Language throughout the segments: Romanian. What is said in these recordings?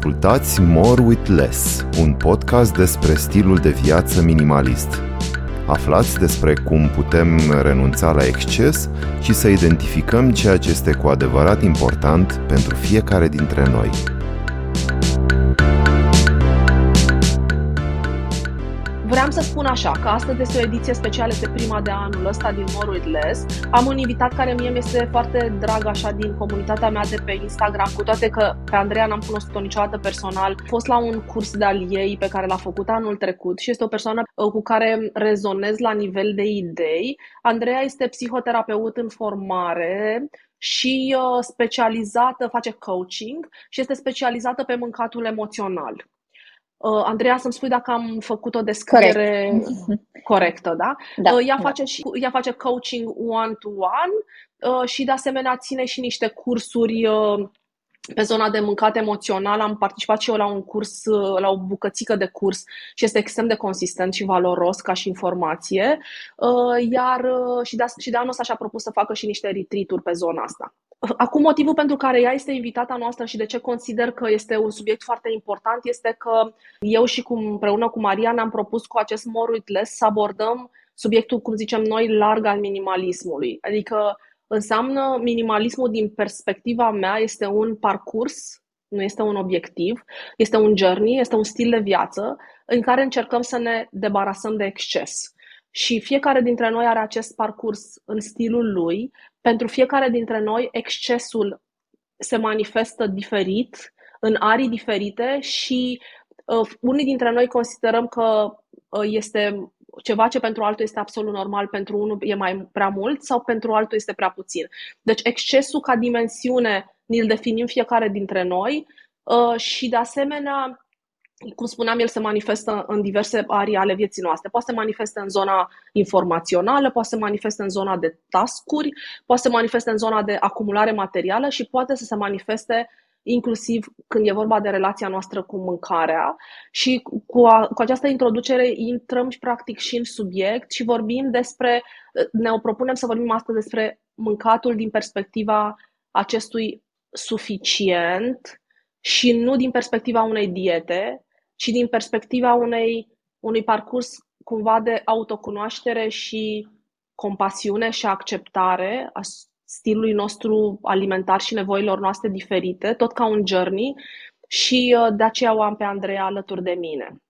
Ascultați More with Less, un podcast despre stilul de viață minimalist. Aflați despre cum putem renunța la exces și să identificăm ceea ce este cu adevărat important pentru fiecare dintre noi. Vreau să spun așa, că astăzi este o ediție specială, este prima de anul ăsta din More With Less. Am un invitat care mie mi-este foarte drag așa din comunitatea mea de pe Instagram, cu toate că pe Andreea n-am cunoscut-o niciodată personal. A fost la un curs de al ei pe care l-a făcut anul trecut și este o persoană uh, cu care rezonez la nivel de idei. Andreea este psihoterapeut în formare, și uh, specializată, face coaching și este specializată pe mâncatul emoțional. Uh, Andreea, să-mi spui dacă am făcut o descriere Corect. corectă, da? da uh, ea, da. face și, ea face coaching one-to-one uh, și, de asemenea, ține și niște cursuri uh, pe zona de mâncat emoțional. Am participat și eu la un curs, uh, la o bucățică de curs și este extrem de consistent și valoros ca și informație. Uh, iar uh, și de, și de anul ăsta și-a propus să facă și niște retreat pe zona asta. Acum, motivul pentru care ea este invitata noastră și de ce consider că este un subiect foarte important este că eu și cu, împreună cu Maria ne-am propus cu acest More with Less să abordăm subiectul, cum zicem noi, larg al minimalismului. Adică înseamnă minimalismul din perspectiva mea este un parcurs, nu este un obiectiv, este un journey, este un stil de viață în care încercăm să ne debarasăm de exces. Și fiecare dintre noi are acest parcurs în stilul lui. Pentru fiecare dintre noi, excesul se manifestă diferit, în arii diferite și uh, unii dintre noi considerăm că uh, este ceva ce pentru altul este absolut normal, pentru unul e mai prea mult sau pentru altul este prea puțin. Deci excesul ca dimensiune ni-l definim fiecare dintre noi uh, și de asemenea cum spuneam, el se manifestă în diverse arii ale vieții noastre. Poate se manifestă în zona informațională, poate se manifestă în zona de tascuri, poate se manifestă în zona de acumulare materială și poate să se manifeste inclusiv când e vorba de relația noastră cu mâncarea. Și cu, a, cu această introducere intrăm și practic și în subiect și vorbim despre, ne propunem să vorbim astăzi despre mâncatul din perspectiva acestui suficient și nu din perspectiva unei diete, ci din perspectiva unei, unui parcurs cumva de autocunoaștere și compasiune și acceptare a stilului nostru alimentar și nevoilor noastre diferite, tot ca un journey și uh, de aceea o am pe Andreea alături de mine.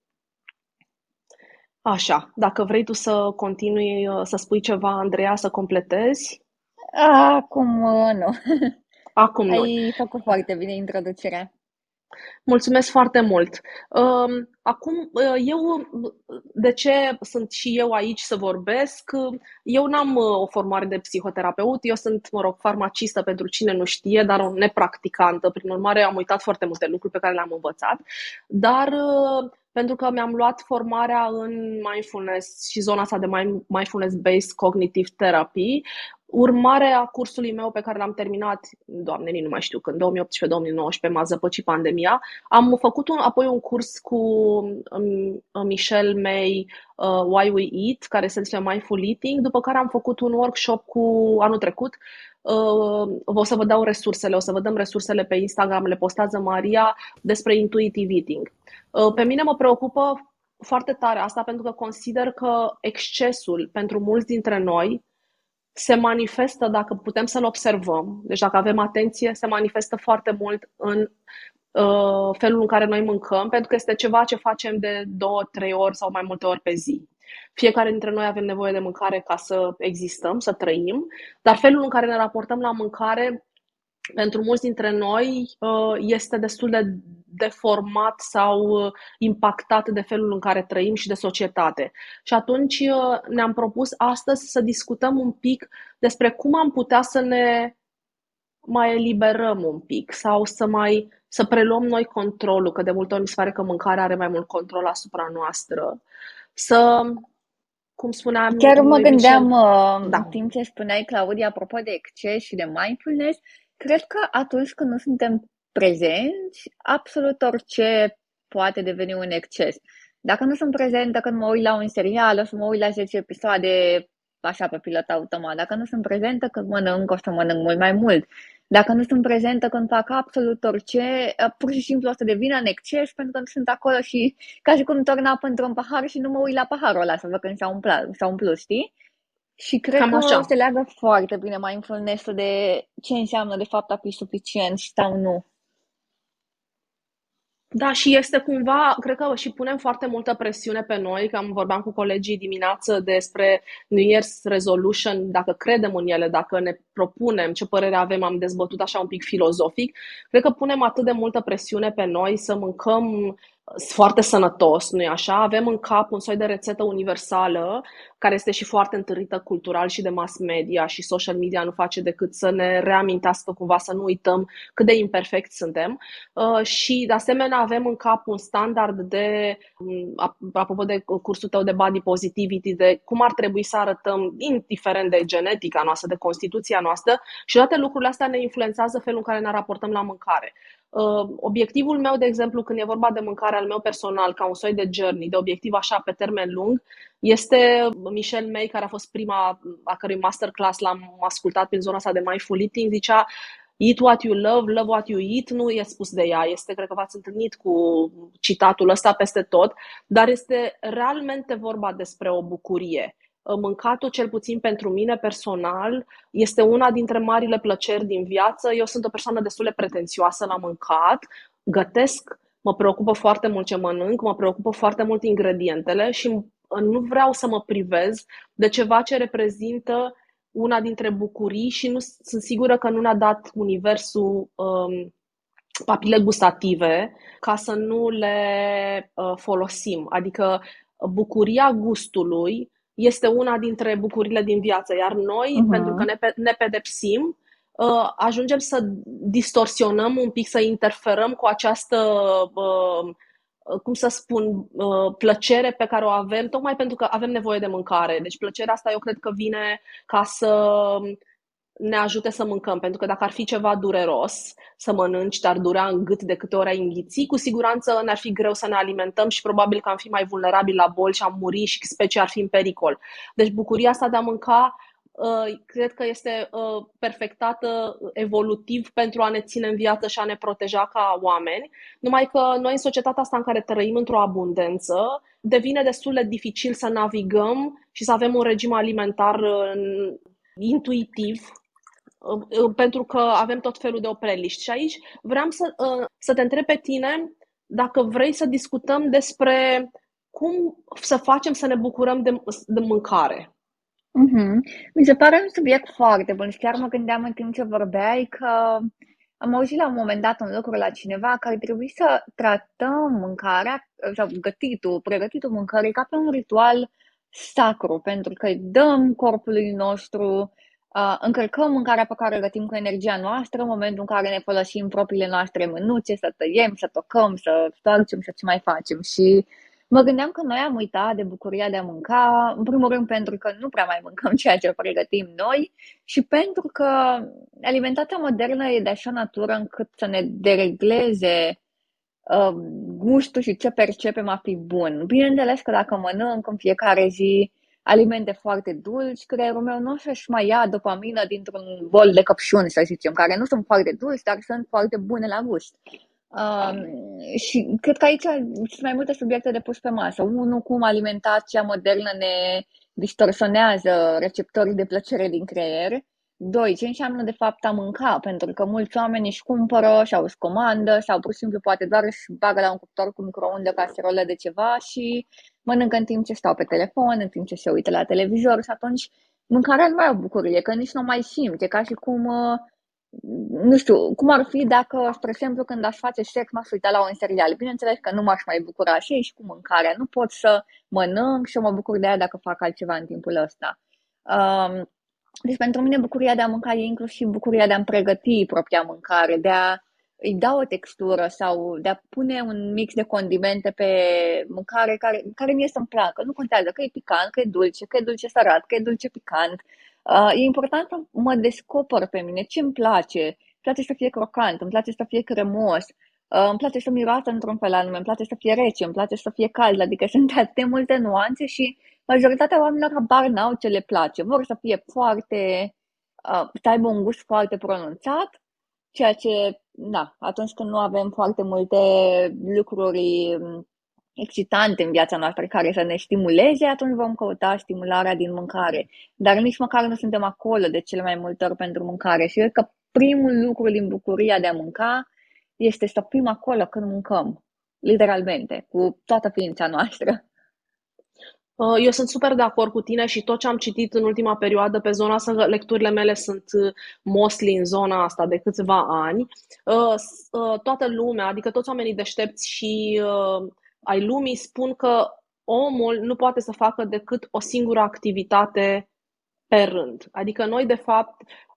Așa, dacă vrei tu să continui uh, să spui ceva, Andreea, să completezi? Acum uh, nu. Acum nu. Ai făcut foarte bine introducerea. Mulțumesc foarte mult. Um, acum, uh, eu, de ce sunt și eu aici să vorbesc? Eu n-am uh, o formare de psihoterapeut, eu sunt, mă rog, farmacistă pentru cine nu știe, dar o nepracticantă. Prin urmare, am uitat foarte multe lucruri pe care le-am învățat. Dar uh, pentru că mi-am luat formarea în mindfulness și zona asta de mindfulness-based cognitive therapy, Urmarea cursului meu pe care l-am terminat, doamne, nu mai știu când, 2018-2019, m-a zăpăcit pandemia, am făcut un, apoi un curs cu um, Michelle May, uh, Why We Eat, care se numește Mindful Eating, după care am făcut un workshop cu anul trecut Uh, o să vă dau resursele, o să vă dăm resursele pe Instagram, le postează Maria despre intuitive eating. Uh, pe mine mă preocupă foarte tare asta pentru că consider că excesul pentru mulți dintre noi se manifestă, dacă putem să-l observăm, deci dacă avem atenție, se manifestă foarte mult în uh, felul în care noi mâncăm, pentru că este ceva ce facem de două, trei ori sau mai multe ori pe zi. Fiecare dintre noi avem nevoie de mâncare ca să existăm, să trăim, dar felul în care ne raportăm la mâncare pentru mulți dintre noi uh, este destul de deformat sau uh, impactat de felul în care trăim și de societate. Și atunci uh, ne-am propus astăzi să discutăm un pic despre cum am putea să ne mai eliberăm un pic sau să mai să preluăm noi controlul, că de multe ori mi se pare că mâncarea are mai mult control asupra noastră. Să, cum spuneam... Chiar mă gândeam, Michel, da. în timp ce spuneai, Claudia, apropo de exces și de mindfulness, Cred că atunci când nu suntem prezenți, absolut orice poate deveni un exces. Dacă nu sunt prezentă când mă uit la un serial, o să mă uit la 10 episoade așa pe pilot automat. Dacă nu sunt prezentă când mănânc, o să mănânc mult mai mult. Dacă nu sunt prezentă când fac absolut orice, pur și simplu o să devină în exces pentru că nu sunt acolo și ca și cum torn apă într-un pahar și nu mă uit la paharul ăla să văd când s-a umplut, s-a umplut știi? Și cred Cam că așa. se leagă foarte bine mindfulness de ce înseamnă de fapt a fi suficient sau nu. Da, și este cumva, cred că și punem foarte multă presiune pe noi, că am vorbeam cu colegii dimineață despre New Year's Resolution, dacă credem în ele, dacă ne propunem, ce părere avem, am dezbătut așa un pic filozofic. Cred că punem atât de multă presiune pe noi să mâncăm foarte sănătos, nu-i așa? Avem în cap un soi de rețetă universală, care este și foarte întărită cultural și de mass media și social media nu face decât să ne reamintească cumva să nu uităm cât de imperfect suntem. Uh, și de asemenea avem în cap un standard de, um, apropo de cursul tău de body positivity, de cum ar trebui să arătăm, indiferent de genetica noastră, de constituția noastră, și toate lucrurile astea ne influențează felul în care ne raportăm la mâncare. Uh, obiectivul meu, de exemplu, când e vorba de mâncare al meu personal, ca un soi de journey, de obiectiv așa pe termen lung, este Michelle May, care a fost prima, a cărui masterclass l-am ascultat prin zona asta de mindful eating, zicea Eat what you love, love what you eat, nu e spus de ea, este, cred că v-ați întâlnit cu citatul ăsta peste tot, dar este realmente vorba despre o bucurie. Uh, mâncatul, cel puțin pentru mine personal, este una dintre marile plăceri din viață. Eu sunt o persoană destul de pretențioasă la mâncat, gătesc, mă preocupă foarte mult ce mănânc, mă preocupă foarte mult ingredientele și uh, nu vreau să mă privez de ceva ce reprezintă una dintre bucurii și nu sunt sigură că nu ne-a dat universul um, papile gustative ca să nu le uh, folosim. Adică bucuria gustului este una dintre bucurile din viață, iar noi, uh-huh. pentru că ne, ne pedepsim, uh, ajungem să distorsionăm un pic, să interferăm cu această, uh, cum să spun, uh, plăcere pe care o avem, tocmai pentru că avem nevoie de mâncare. Deci plăcerea asta eu cred că vine ca să ne ajute să mâncăm, pentru că dacă ar fi ceva dureros să mănânci, dar dura în gât de câte ori ai înghiți, cu siguranță ne-ar fi greu să ne alimentăm și probabil că am fi mai vulnerabili la boli și am muri și specii ar fi în pericol. Deci bucuria asta de a mânca uh, cred că este uh, perfectată evolutiv pentru a ne ține în viață și a ne proteja ca oameni, numai că noi în societatea asta în care trăim într-o abundență, devine destul de dificil să navigăm și să avem un regim alimentar uh, intuitiv pentru că avem tot felul de opreliști. Și aici vreau să, uh, să te întreb pe tine dacă vrei să discutăm despre cum să facem să ne bucurăm de, de mâncare. Mm-hmm. Mi se pare un subiect foarte bun și chiar mă gândeam în timp ce vorbeai că am auzit la un moment dat un lucru la cineva că ar trebui să tratăm mâncarea sau gătitul, pregătitul mâncării ca pe un ritual sacru, pentru că îi dăm corpului nostru uh, încărcăm mâncarea pe care o gătim cu energia noastră în momentul în care ne folosim propriile noastre mânuțe, să tăiem, să tocăm, să stoarcem și ce mai facem. Și mă gândeam că noi am uitat de bucuria de a mânca, în primul rând pentru că nu prea mai mâncăm ceea ce pregătim noi și pentru că alimentația modernă e de așa natură încât să ne deregleze uh, gustul și ce percepem a fi bun. Bineînțeles că dacă mănânc în fiecare zi alimente foarte dulci, creierul meu nu și mai ia dopamină dintr-un bol de căpșuni, să zicem, care nu sunt foarte dulci, dar sunt foarte bune la gust. Um, și cred că aici sunt mai multe subiecte de pus pe masă. Unul, cum alimentația modernă ne distorsionează receptorii de plăcere din creier. Doi, ce înseamnă de fapt a mânca, pentru că mulți oameni își cumpără sau își comandă sau pur și simplu poate doar își bagă la un cuptor cu microunde caserolă de ceva și mănâncă în timp ce stau pe telefon, în timp ce se uită la televizor și atunci mâncarea nu mai e o bucurie, că nici nu mai simte, ca și cum, uh, nu știu, cum ar fi dacă, spre exemplu, când aș face sex, m-aș uita la un serial. Bineînțeles că nu m-aș mai bucura și și cu mâncarea. Nu pot să mănânc și mă bucur de aia dacă fac altceva în timpul ăsta. Um, deci pentru mine bucuria de a mânca e inclusiv bucuria de a-mi pregăti propria mâncare, de a îi dau o textură sau de a pune un mix de condimente pe mâncare care, care mie să-mi placă. Nu contează că e picant, că e dulce, că e dulce sărat, că e dulce picant. Uh, e important să mă descoper pe mine ce îmi place. Îmi place să fie crocant, îmi place să fie cremos, uh, îmi place să miroasă într-un fel anume, îmi place să fie rece, îmi place să fie cald, adică sunt atât de multe nuanțe și majoritatea oamenilor habar n-au ce le place. Vor să fie foarte, uh, să aibă un gust foarte pronunțat, ceea ce, da, atunci când nu avem foarte multe lucruri mm, excitante în viața noastră care să ne stimuleze, atunci vom căuta stimularea din mâncare. Dar nici măcar nu suntem acolo de cele mai multe ori pentru mâncare. Și cred că primul lucru din bucuria de a mânca este să fim acolo când mâncăm, literalmente, cu toată ființa noastră. Uh, eu sunt super de acord cu tine și tot ce am citit în ultima perioadă pe zona asta, lecturile mele sunt uh, mostly în zona asta de câțiva ani. Uh, toată lumea, adică toți oamenii deștepți și ai lumii spun că omul nu poate să facă decât o singură activitate pe rând. Adică noi, de fapt, Uh,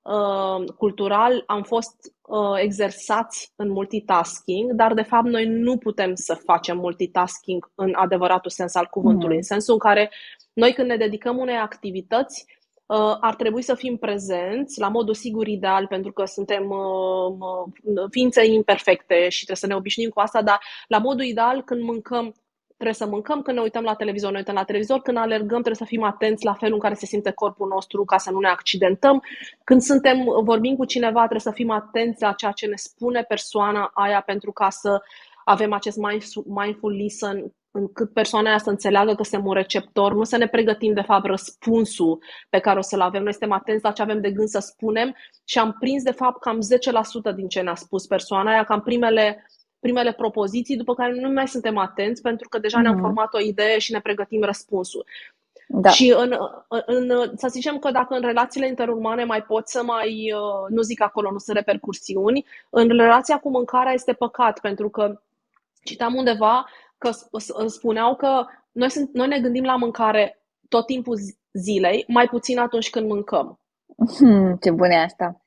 cultural am fost uh, exersați în multitasking, dar de fapt noi nu putem să facem multitasking în adevăratul sens al cuvântului, mm. în sensul în care noi când ne dedicăm unei activități uh, ar trebui să fim prezenți la modul sigur ideal pentru că suntem uh, ființe imperfecte și trebuie să ne obișnuim cu asta, dar la modul ideal când mâncăm Trebuie să mâncăm când ne uităm la televizor, ne uităm la televizor, când alergăm trebuie să fim atenți la felul în care se simte corpul nostru ca să nu ne accidentăm. Când suntem, vorbim cu cineva, trebuie să fim atenți la ceea ce ne spune persoana aia pentru ca să avem acest mindful listen încât persoana aia să înțeleagă că suntem un receptor, nu să ne pregătim de fapt răspunsul pe care o să-l avem. Noi suntem atenți la ce avem de gând să spunem și am prins de fapt cam 10% din ce ne-a spus persoana aia, cam primele primele propoziții, după care nu mai suntem atenți pentru că deja mm-hmm. ne-am mhm. format o idee și ne pregătim răspunsul. Da. Și în, în, să zicem că dacă în relațiile interumane mai poți să mai, nu zic acolo, nu sunt repercursiuni, în relația cu mâncarea este păcat, pentru că citam undeva că spuneau că noi, sunt, noi ne gândim la mâncare tot timpul zilei, mai puțin atunci când mâncăm. Hmm, ce bună e asta!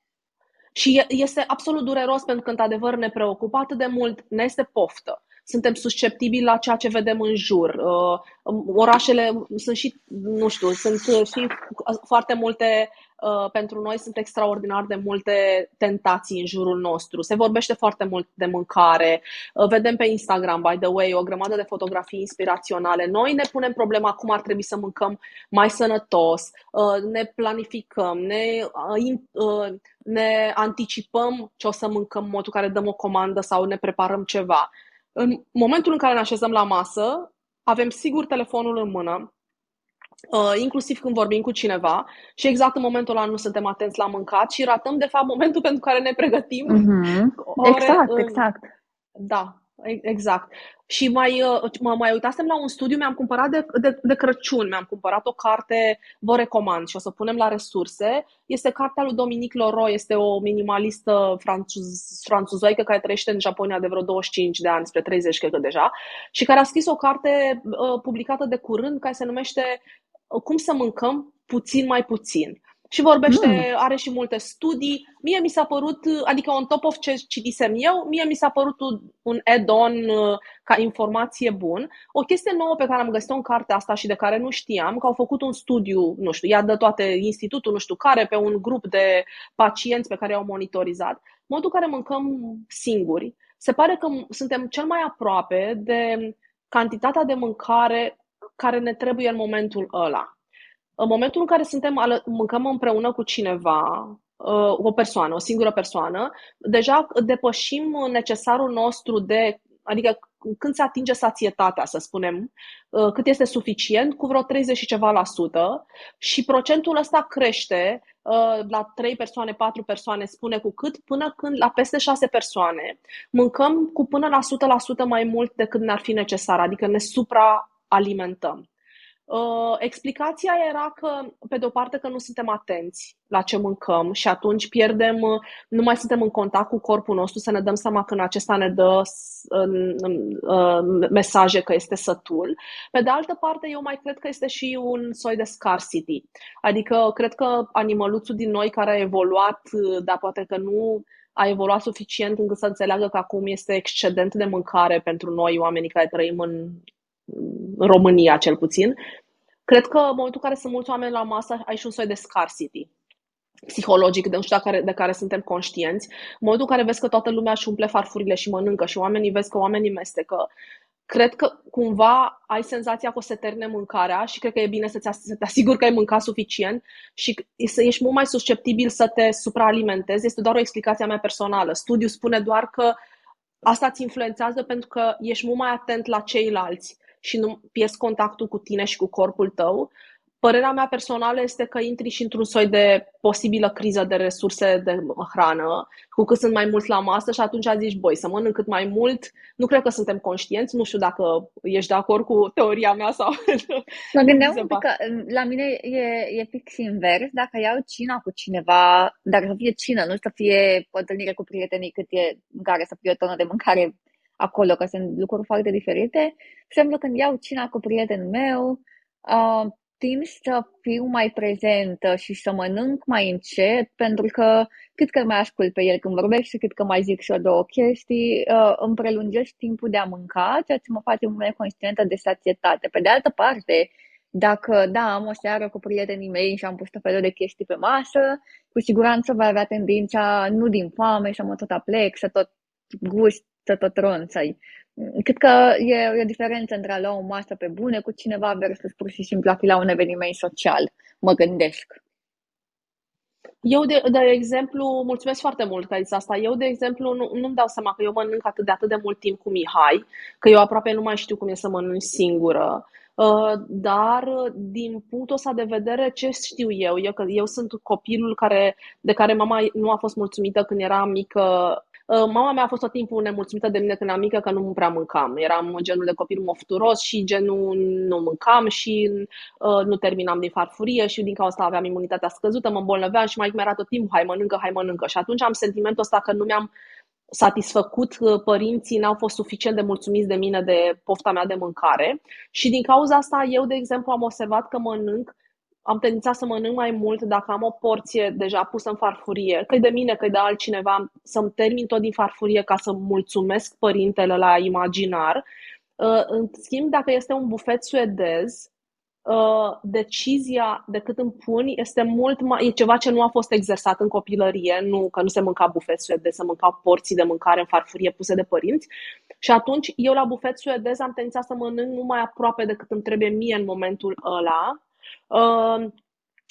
Și este absolut dureros pentru că, într-adevăr, ne preocupă atât de mult, ne este poftă. Suntem susceptibili la ceea ce vedem în jur. Uh, orașele sunt și, nu știu, sunt și foarte multe Uh, pentru noi sunt extraordinar de multe tentații în jurul nostru. Se vorbește foarte mult de mâncare. Uh, vedem pe Instagram, by the way, o grămadă de fotografii inspiraționale. Noi ne punem problema cum ar trebui să mâncăm mai sănătos, uh, ne planificăm, ne, ne anticipăm ce o să mâncăm în modul care dăm o comandă sau ne preparăm ceva. În momentul în care ne așezăm la masă, avem sigur telefonul în mână, Uh, inclusiv când vorbim cu cineva și exact în momentul ăla nu suntem atenți la mâncat și ratăm de fapt momentul pentru care ne pregătim. Mm-hmm. Ore, exact, în... exact. Da, exact. Și mai, uh, mă mai uitasem la un studiu, mi-am cumpărat de, de, de Crăciun, mi-am cumpărat o carte, vă recomand și o să punem la resurse. Este cartea lui Dominique Leroy, este o minimalistă franțuz, franțuzoică care trăiește în Japonia de vreo 25 de ani, spre 30 cred că deja, și care a scris o carte uh, publicată de curând care se numește cum să mâncăm puțin mai puțin. Și vorbește, mm. are și multe studii. Mie mi s-a părut, adică on top of ce citisem eu, mie mi s-a părut un add-on uh, ca informație bun. O chestie nouă pe care am găsit-o în cartea asta și de care nu știam, că au făcut un studiu, nu știu, ea dă toate institutul, nu știu care, pe un grup de pacienți pe care i-au monitorizat, modul în care mâncăm singuri, se pare că suntem cel mai aproape de cantitatea de mâncare care ne trebuie în momentul ăla. În momentul în care suntem ală- mâncăm împreună cu cineva, uh, o persoană, o singură persoană, deja depășim necesarul nostru de, adică când se atinge sațietatea, să spunem, uh, cât este suficient, cu vreo 30 și ceva la sută și procentul ăsta crește uh, la 3 persoane, 4 persoane, spune cu cât, până când la peste 6 persoane mâncăm cu până la 100% mai mult decât ne-ar fi necesar, adică ne supra alimentăm. Uh, explicația era că, pe de o parte, că nu suntem atenți la ce mâncăm și atunci pierdem, uh, nu mai suntem în contact cu corpul nostru să ne dăm seama când acesta ne dă uh, mesaje că este sătul. Pe de altă parte, eu mai cred că este și un soi de scarcity. Adică, cred că animăluțul din noi care a evoluat, dar poate că nu a evoluat suficient încât să înțeleagă că acum este excedent de mâncare pentru noi, oamenii care trăim în în România cel puțin, cred că în momentul în care sunt mulți oameni la masă, ai și un soi de scarcity psihologic, de nu știu care, de care suntem conștienți. În momentul în care vezi că toată lumea își umple farfurile și mănâncă și oamenii vezi că oamenii mestecă, cred că cumva ai senzația că o să termine mâncarea și cred că e bine să, să te asiguri că ai mâncat suficient și să ești mult mai susceptibil să te supraalimentezi. Este doar o explicație a mea personală. Studiul spune doar că asta îți influențează pentru că ești mult mai atent la ceilalți și nu pierzi contactul cu tine și cu corpul tău Părerea mea personală este că intri și într-un soi de posibilă criză de resurse de hrană, cu cât sunt mai mulți la masă și atunci zici, băi, să mănânc cât mai mult. Nu cred că suntem conștienți, nu știu dacă ești de acord cu teoria mea sau... Mă gândeam un pic că la mine e, e fix invers. Dacă iau cina cu cineva, dacă să fie cină, nu să fie o întâlnire cu prietenii cât e în care să fie o tonă de mâncare acolo, că sunt lucruri foarte diferite. Semnul când iau cina cu prietenul meu, uh, tind să fiu mai prezentă și să mănânc mai încet, pentru că cât că mai ascult pe el când vorbește, cât că mai zic și o două chestii, uh, îmi prelungesc timpul de a mânca, ceea ce mă face mult mai conștientă de sațietate. Pe de altă parte, dacă, da, am o seară cu prietenii mei și am pus tot felul de chestii pe masă, cu siguranță va avea tendința, nu din foame, să mă tot aplec, să tot gust, să tot ronțăi. Cred că e, e o diferență între a lua o masă pe bune cu cineva versus pur și simplu a fi la un eveniment social, mă gândesc. Eu, de, de exemplu, mulțumesc foarte mult că ai zis asta. Eu, de exemplu, nu, nu-mi dau seama că eu mănânc atât de atât de mult timp cu Mihai, că eu aproape nu mai știu cum e să mănânc singură. Uh, dar, din punctul ăsta de vedere, ce știu eu? Eu, că eu sunt copilul care, de care mama nu a fost mulțumită când era mică Uh, mama mea a fost tot timpul nemulțumită de mine când eram mică că nu prea mâncam. Eram genul de copil mofturos și genul nu mâncam și uh, nu terminam din farfurie și din cauza asta aveam imunitatea scăzută, mă îmbolnăveam și mai era tot timpul hai mănâncă, hai mănâncă. Și atunci am sentimentul ăsta că nu mi-am satisfăcut, uh, părinții n-au fost suficient de mulțumiți de mine de pofta mea de mâncare și din cauza asta eu, de exemplu, am observat că mănânc am tendința să mănânc mai mult dacă am o porție deja pusă în farfurie, că de mine, că de altcineva, să-mi termin tot din farfurie ca să mulțumesc părintele la imaginar. Uh, în schimb, dacă este un bufet suedez, uh, decizia de cât îmi pun este mult mai, e ceva ce nu a fost exersat în copilărie, nu că nu se mânca bufet suedez, se mânca porții de mâncare în farfurie puse de părinți. Și atunci eu la bufet suedez am tendința să mănânc numai aproape decât îmi trebuie mie în momentul ăla Ehm,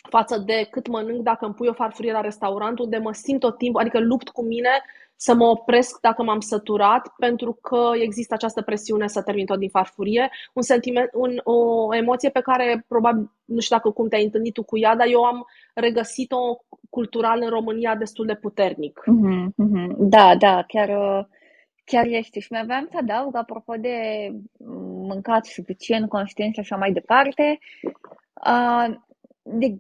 față de cât mănânc dacă îmi pui o farfurie la restaurant, unde mă simt tot timpul, adică lupt cu mine să mă opresc dacă m-am săturat, pentru că există această presiune să termin tot din farfurie, un sentiment, un, o emoție pe care probabil, nu știu dacă cum te-ai întâlnit tu cu ea, dar eu am regăsit-o cultural în România destul de puternic. Mm-hmm, mm-hmm. Da, da, chiar, chiar este. Și mi-aveam să adaug, apropo de mâncat suficient, conștient și așa mai departe, Uh, de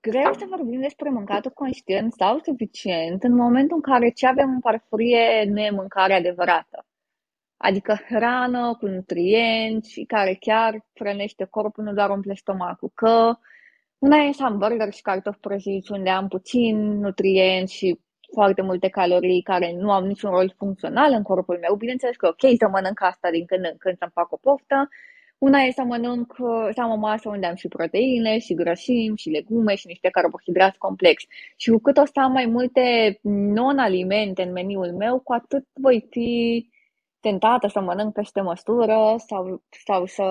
greu să vorbim despre mâncatul conștient sau suficient în momentul în care ce avem în farfurie nu e mâncare adevărată. Adică hrană cu nutrienți care chiar hrănește corpul, nu doar umple stomacul. Că una e hamburger și cartofi prăjiți unde am puțin nutrienți și foarte multe calorii care nu au niciun rol funcțional în corpul meu. Bineînțeles că ok să mănânc asta din când în când să-mi fac o poftă, una e să mănânc, să am o masă unde am și proteine, și grăsimi, și legume, și niște carbohidrați complex. Și cu cât o să am mai multe non-alimente în meniul meu, cu atât voi fi tentată să mănânc peste măsură sau, sau să,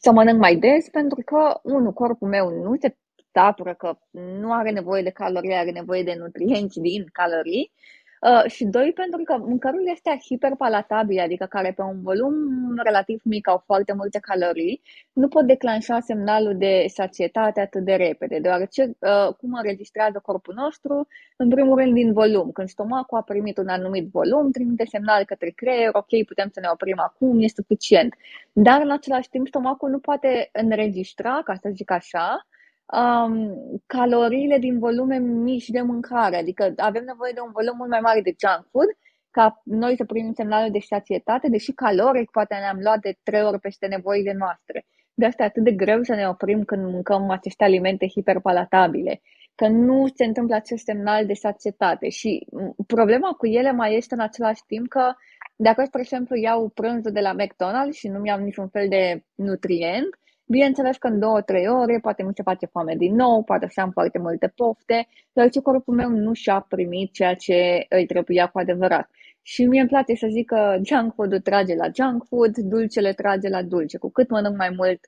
să mănânc mai des, pentru că, unul, corpul meu nu se satură, că nu are nevoie de calorii, are nevoie de nutrienți din calorii Uh, și doi, pentru că mâncărurile astea hiperpalatabile, adică care pe un volum relativ mic au foarte multe calorii, nu pot declanșa semnalul de sacietate atât de repede, deoarece uh, cum înregistrează corpul nostru, în primul rând din volum. Când stomacul a primit un anumit volum, trimite semnal către creier, ok, putem să ne oprim acum, e suficient. Dar în același timp stomacul nu poate înregistra, ca să zic așa, um, caloriile din volume mici de mâncare, adică avem nevoie de un volum mult mai mare de junk food ca noi să primim semnalul de sațietate, deși caloric poate ne-am luat de trei ori peste nevoile noastre. De asta e atât de greu să ne oprim când mâncăm aceste alimente hiperpalatabile, că nu se întâmplă acest semnal de sațietate. Și problema cu ele mai este în același timp că dacă, spre exemplu, iau prânzul de la McDonald's și nu mi-am niciun fel de nutrient, Bineînțeles că în două-trei ore poate mi se face foame din nou, poate să am foarte multe pofte, dar ce corpul meu nu și-a primit ceea ce îi trebuia cu adevărat. Și mie îmi place să zic că junk food trage la junk food, dulcele trage la dulce. Cu cât mănânc mai mult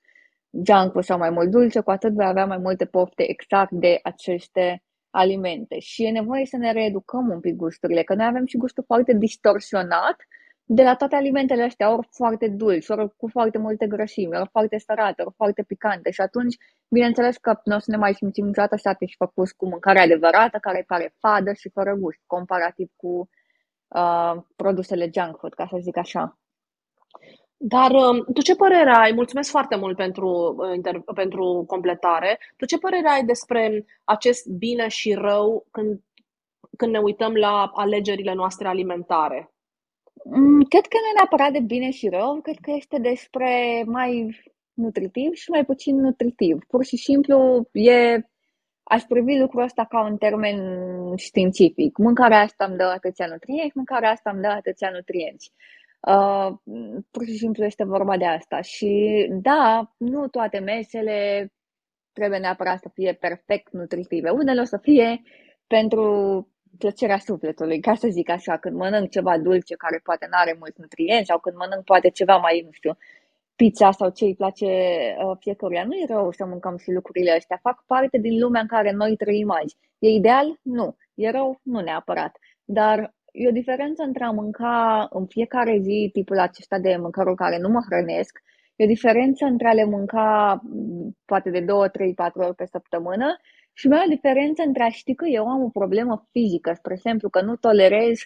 junk food sau mai mult dulce, cu atât vei avea mai multe pofte exact de aceste alimente. Și e nevoie să ne reeducăm un pic gusturile, că noi avem și gustul foarte distorsionat de la toate alimentele astea, ori foarte dulci, ori cu foarte multe grăsimi, ori foarte sărate, ori foarte picante. Și atunci, bineînțeles că nu o să ne mai simțim niciodată satisfăcuți cu mâncarea adevărată, care pare fadă și fără gust, comparativ cu uh, produsele junk food, ca să zic așa. Dar um, tu ce părere ai? Mulțumesc foarte mult pentru, uh, pentru completare. Tu ce părere ai despre acest bine și rău când, când ne uităm la alegerile noastre alimentare? Mm, cred că nu e neapărat de bine și rău, cred că este despre mai nutritiv și mai puțin nutritiv. Pur și simplu e, aș privi lucrul ăsta ca un termen științific. Mâncarea asta îmi dă atâția nutrienți, mâncarea asta îmi dă atâția nutrienți. Uh, pur și simplu este vorba de asta. Și da, nu toate mesele trebuie neapărat să fie perfect nutritive. Unele o să fie pentru plăcerea sufletului, ca să zic așa, când mănânc ceva dulce care poate nu are mulți nutrienți sau când mănânc poate ceva mai, nu știu, pizza sau ce îi place uh, fiecăruia. Nu e rău să mâncăm și lucrurile astea. Fac parte din lumea în care noi trăim azi. E ideal? Nu. E rău? Nu neapărat. Dar e o diferență între a mânca în fiecare zi tipul acesta de mâncăruri care nu mă hrănesc, e o diferență între a le mânca poate de 2, 3, 4 ori pe săptămână și mai e o diferență între a ști că eu am o problemă fizică, spre exemplu, că nu tolerez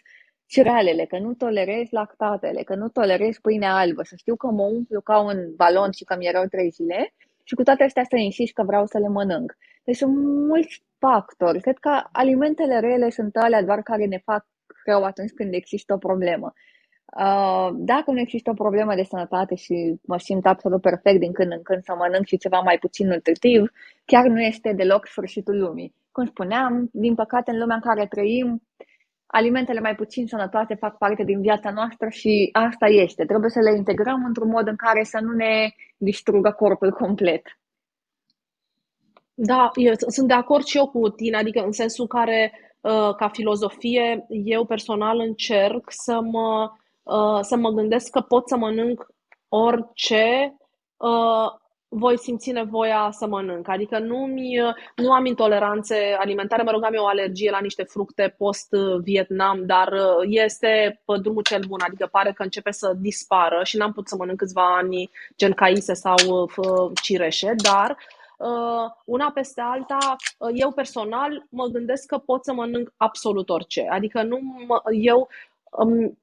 cerealele, că nu tolerez lactatele, că nu tolerez pâinea albă, să știu că mă umplu ca un balon și că mi erau trei zile și cu toate astea să insist că vreau să le mănânc. Deci sunt mulți factori. Cred că alimentele rele sunt alea doar care ne fac rău atunci când există o problemă. Uh, dacă nu există o problemă de sănătate și mă simt absolut perfect din când în când să mănânc și ceva mai puțin nutritiv, chiar nu este deloc sfârșitul lumii. Cum spuneam, din păcate în lumea în care trăim, alimentele mai puțin sănătoase fac parte din viața noastră și asta este. Trebuie să le integrăm într-un mod în care să nu ne distrugă corpul complet. Da, eu sunt de acord și eu cu tine, adică în sensul care, uh, ca filozofie, eu personal încerc să mă Uh, să mă gândesc că pot să mănânc orice uh, voi simți nevoia să mănânc. Adică nu, nu am intoleranțe alimentare, mă rog, am eu o alergie la niște fructe post-Vietnam, dar uh, este pe drumul cel bun, adică pare că începe să dispară și n-am putut să mănânc câțiva ani gen caise sau cireșe, dar una peste alta, eu personal mă gândesc că pot să mănânc absolut orice. Adică nu, eu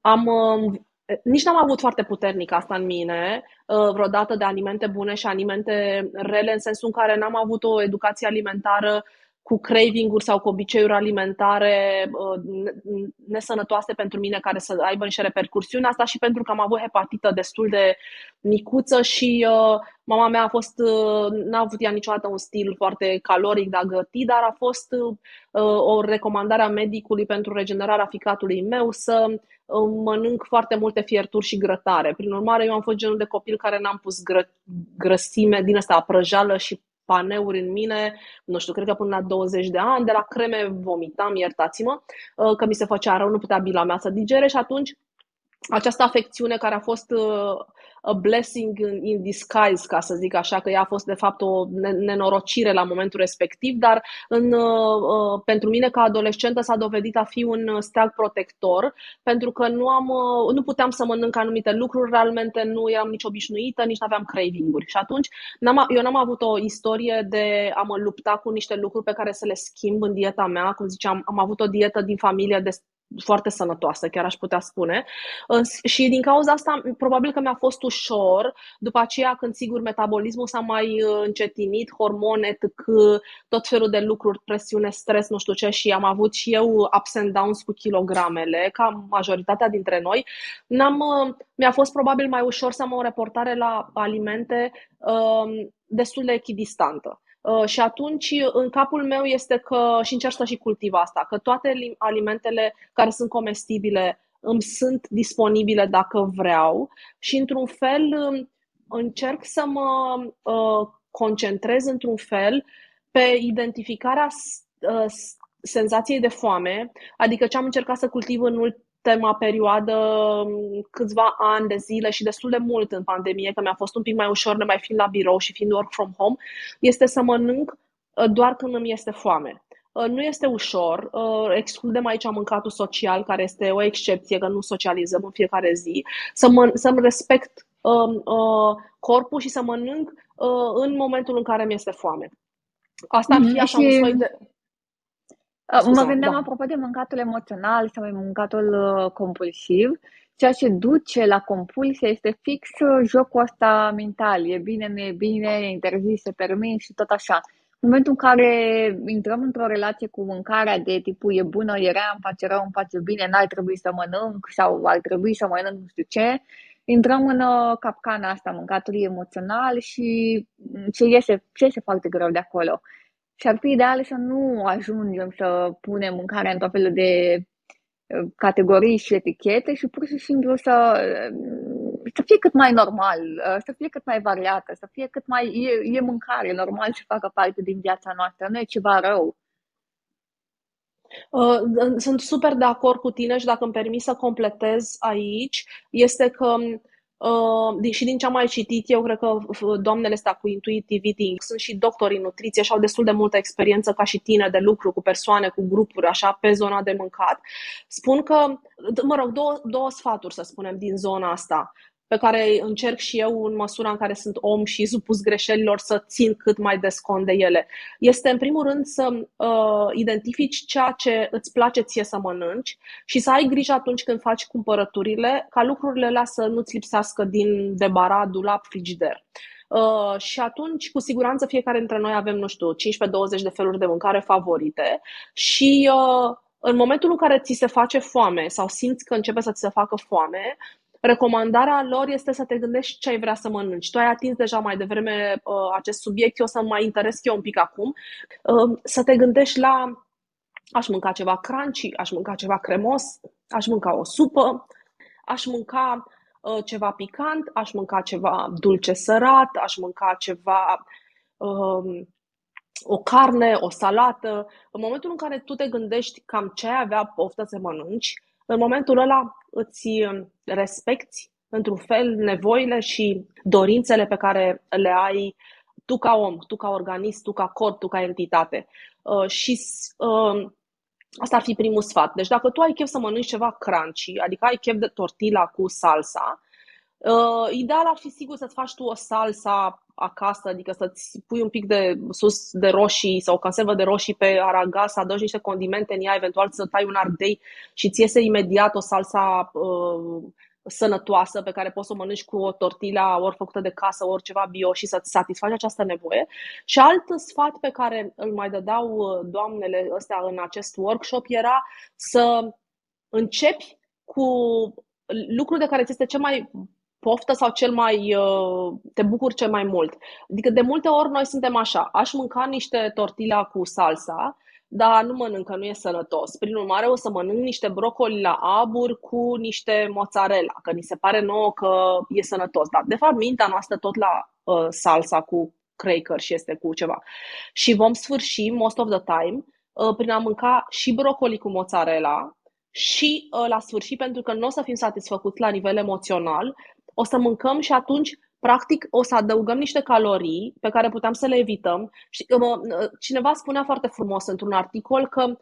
am, nici n-am avut foarte puternic asta în mine uh, vreodată de alimente bune și alimente rele, în sensul în care n-am avut o educație alimentară cu craving-uri sau cu obiceiuri alimentare uh, nesănătoase pentru mine care să aibă niște repercursiuni. Asta și pentru că am avut hepatită destul de micuță și uh, mama mea a fost, uh, n-a avut ea niciodată un stil foarte caloric de a găti, dar a fost o recomandare a medicului pentru regenerarea ficatului meu să mănânc foarte multe fierturi și grătare. Prin urmare, eu am fost genul de copil care n-am pus gră, grăsime din asta prăjală și paneuri în mine, nu știu, cred că până la 20 de ani, de la creme vomitam, iertați-mă, uh, că mi se făcea rău, nu putea bila mea să digere și atunci această afecțiune care a fost uh, a blessing in disguise, ca să zic așa, că ea a fost de fapt o nenorocire la momentul respectiv, dar în, uh, uh, pentru mine ca adolescentă s-a dovedit a fi un steag protector, pentru că nu, am, uh, nu puteam să mănânc anumite lucruri, realmente nu eram nici obișnuită, nici nu aveam craving-uri. Și atunci n-am, eu n-am avut o istorie de a mă lupta cu niște lucruri pe care să le schimb în dieta mea. Cum ziceam, am avut o dietă din familie de foarte sănătoasă, chiar aș putea spune. Și din cauza asta, probabil că mi-a fost ușor, după aceea când sigur metabolismul s-a mai uh, încetinit, hormone, etc., tot felul de lucruri, presiune, stres, nu știu ce, și am avut și eu ups and downs cu kilogramele, ca majoritatea dintre noi, n-am, uh, mi-a fost probabil mai ușor să am o reportare la alimente um, destul de echidistantă. Uh, și atunci, în capul meu este că, și încerc să și cultiv asta, că toate alimentele care sunt comestibile îmi sunt disponibile dacă vreau și, într-un fel, um, încerc să mă uh, concentrez, într-un fel, pe identificarea uh, senzației de foame, adică ce am încercat să cultiv în ultima perioadă, câțiva ani de zile și destul de mult în pandemie, că mi-a fost un pic mai ușor de mai fiind la birou și fiind work from home, este să mănânc uh, doar când îmi este foame. Uh, nu este ușor, excludem aici mâncatul social, care este o excepție, că nu socializăm în fiecare zi, să mă, să-mi respect uh, uh, corpul și să mănânc uh, în momentul în care mi este foame. Asta ar fi mm-hmm. așa și... un soi de... Scuza, mă gândeam da. apropo de mâncatul emoțional sau mâncatul uh, compulsiv, ceea ce duce la compulsie este fix uh, jocul ăsta mental. E bine, nu e bine, e interzis, se permis și tot așa. În momentul în care intrăm într-o relație cu mâncarea de tipul e bună, e rea, îmi face rău, îmi face bine, n-ar trebui să mănânc sau ar trebui să mănânc nu știu ce, intrăm în uh, capcana asta mâncatului emoțional și mm, ce iese, ce iese foarte greu de acolo. Și ar fi ideal să nu ajungem să punem mâncarea în tot felul de uh, categorii și etichete și pur și simplu să, uh, să fie cât mai normal, să fie cât mai variată, să fie cât mai... E, e mâncare normal să facă parte din viața noastră, nu e ceva rău. Uh, sunt super de acord cu tine și dacă îmi permis să completez aici, este că Uh, și din ce am mai citit, eu cred că doamnele astea cu intuitive eating sunt și doctori în nutriție și au destul de multă experiență ca și tine de lucru cu persoane, cu grupuri, așa, pe zona de mâncat. Spun că, mă rog, două, două sfaturi, să spunem, din zona asta pe care încerc și eu în măsura în care sunt om și supus greșelilor să țin cât mai des cont de ele. Este în primul rând să uh, identifici ceea ce îți place ție să mănânci și să ai grijă atunci când faci cumpărăturile ca lucrurile alea să nu-ți lipsească din debarat, dulap, frigider. Uh, și atunci, cu siguranță, fiecare dintre noi avem, nu știu, 15-20 de feluri de mâncare favorite și uh, în momentul în care ți se face foame sau simți că începe să ți se facă foame, Recomandarea lor este să te gândești ce ai vrea să mănânci. Tu ai atins deja mai devreme uh, acest subiect, eu o să mai interes eu un pic acum. Uh, să te gândești la aș mânca ceva crunchy, aș mânca ceva cremos, aș mânca o supă, aș mânca uh, ceva picant, aș mânca ceva dulce sărat, aș mânca ceva uh, o carne, o salată. În momentul în care tu te gândești cam ce ai avea poftă să mănânci, în momentul ăla îți um, respecti într-un fel nevoile și dorințele pe care le ai tu ca om, tu ca organism, tu ca corp, tu ca entitate. Uh, și uh, asta ar fi primul sfat. Deci dacă tu ai chef să mănânci ceva crunchy, adică ai chef de tortilla cu salsa, uh, ideal ar fi sigur să-ți faci tu o salsa acasă, adică să-ți pui un pic de sus de roșii sau o conservă de roșii pe aragaz, să adăugi niște condimente în ea, eventual să tai un ardei și ți iese imediat o salsa uh, sănătoasă pe care poți să o mănânci cu o tortilla ori făcută de casă, ori ceva bio și să-ți satisfaci această nevoie. Și alt sfat pe care îl mai dădeau uh, doamnele ăstea în acest workshop era să începi cu lucrul de care ți este cel mai poftă sau cel mai uh, te bucuri cel mai mult. Adică de multe ori noi suntem așa, aș mânca niște tortilla cu salsa, dar nu mănânc, că nu e sănătos. Prin urmare, o să mănânc niște brocoli la abur cu niște mozzarella, că ni se pare nouă că e sănătos. Dar, de fapt, mintea noastră tot la uh, salsa cu cracker și este cu ceva. Și vom sfârși, most of the time, uh, prin a mânca și brocoli cu mozzarella și uh, la sfârșit, pentru că nu o să fim satisfăcuți la nivel emoțional, o să mâncăm și atunci, practic, o să adăugăm niște calorii pe care puteam să le evităm. Și, cineva spunea foarte frumos într-un articol că,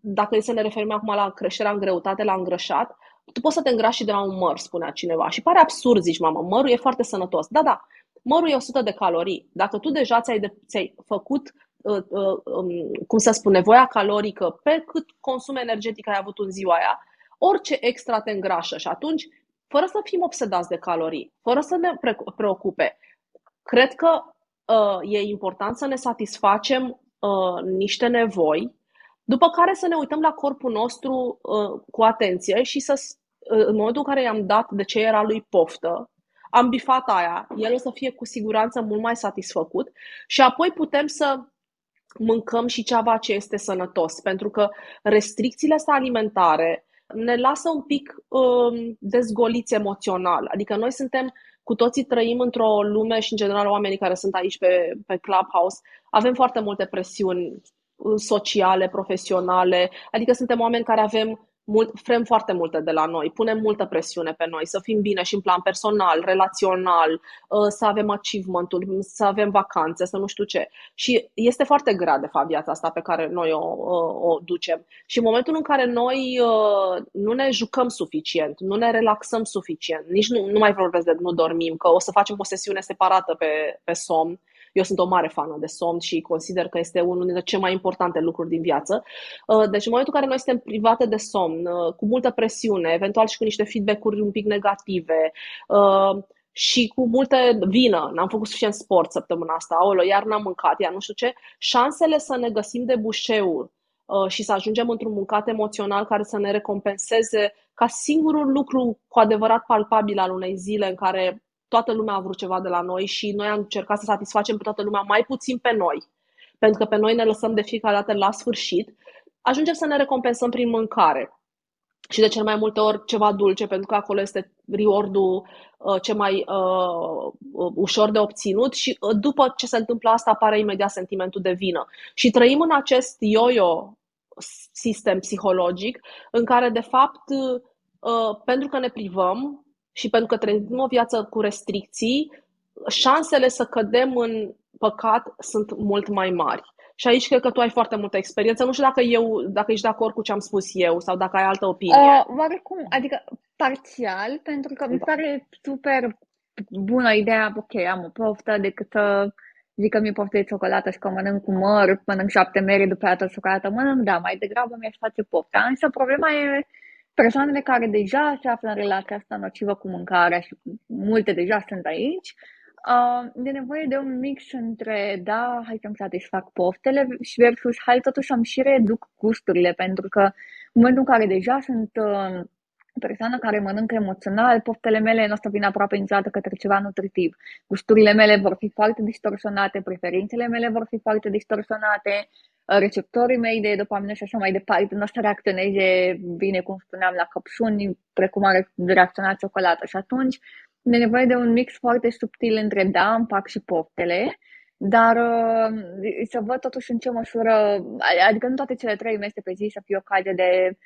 dacă e să ne referim acum la creșterea în greutate, la îngrășat, tu poți să te îngrași și de la un măr, spunea cineva. Și pare absurd, zici, mamă, mărul e foarte sănătos. Da, da, mărul e 100 de calorii. Dacă tu deja ți-ai, de, ți-ai făcut uh, uh, um, cum să spun, nevoia calorică pe cât consum energetic ai avut în ziua aia, orice extra te îngrașă și atunci fără să fim obsedați de calorii, fără să ne preocupe. Cred că uh, e important să ne satisfacem uh, niște nevoi, după care să ne uităm la corpul nostru uh, cu atenție și să, uh, în momentul în care i-am dat de ce era lui poftă, am bifat aia, el o să fie cu siguranță mult mai satisfăcut și apoi putem să mâncăm și ceva ce este sănătos, pentru că restricțiile astea alimentare ne lasă un pic um, dezgoliți emoțional. Adică noi suntem, cu toții trăim într-o lume și în general oamenii care sunt aici pe, pe Clubhouse, avem foarte multe presiuni uh, sociale, profesionale, adică suntem oameni care avem mult, frem foarte multe de la noi, punem multă presiune pe noi să fim bine și în plan personal, relațional, uh, să avem achievement-uri, să avem vacanțe, să nu știu ce. Și este foarte grea, de fapt, viața asta pe care noi o, o, o ducem. Și în momentul în care noi uh, nu ne jucăm suficient, nu ne relaxăm suficient, nici nu, nu mai vorbesc de nu dormim, că o să facem o sesiune separată pe, pe somn, eu sunt o mare fană de somn și consider că este unul dintre cele mai importante lucruri din viață. Uh, deci în momentul în care noi suntem private de somn, uh, cu multă presiune, eventual și cu niște feedback-uri un pic negative, uh, și cu multă vină, n-am făcut suficient sport săptămâna asta, olo, iar n-am mâncat, iar nu știu ce, șansele să ne găsim de bușeuri și să ajungem într-un mâncat emoțional care să ne recompenseze ca singurul lucru cu adevărat palpabil al unei zile în care toată lumea a vrut ceva de la noi și noi am încercat să satisfacem pe toată lumea, mai puțin pe noi, pentru că pe noi ne lăsăm de fiecare dată la sfârșit, ajungem să ne recompensăm prin mâncare. Și de cel mai multe ori ceva dulce, pentru că acolo este reward-ul uh, ce mai uh, ușor de obținut și uh, după ce se întâmplă asta apare imediat sentimentul de vină. Și trăim în acest yo-yo sistem psihologic în care, de fapt, uh, pentru că ne privăm, și pentru că trăim o viață cu restricții, șansele să cădem în păcat sunt mult mai mari. Și aici cred că tu ai foarte multă experiență. Nu știu dacă eu, dacă ești de acord cu ce am spus eu sau dacă ai altă opinie. Uh, oarecum, adică parțial, pentru că da. mi pare super bună ideea, ok, am o poftă decât să zic că mi-e poftă de ciocolată și că mănânc cu măr, mănânc șapte mere, după aceea ciocolată mănânc, da, mai degrabă mi-aș face pofta. Însă problema e persoanele care deja se află în relația asta nocivă cu mâncarea și multe deja sunt aici, uh, e nevoie de un mix între, da, hai să-mi satisfac poftele și versus, hai totuși să-mi și reduc gusturile, pentru că în momentul în care deja sunt uh, persoană care mănâncă emoțional, poftele mele nu o să vină aproape niciodată către ceva nutritiv. Gusturile mele vor fi foarte distorsionate, preferințele mele vor fi foarte distorsionate, receptorii mei de dopamină și așa mai departe nu o să reacționeze bine, cum spuneam, la căpșuni, precum are reacționat ciocolată. Și atunci e nevoie de un mix foarte subtil între da, împac și poftele, dar uh, să văd totuși în ce măsură, adică nu toate cele trei mese pe zi să fie ocazie de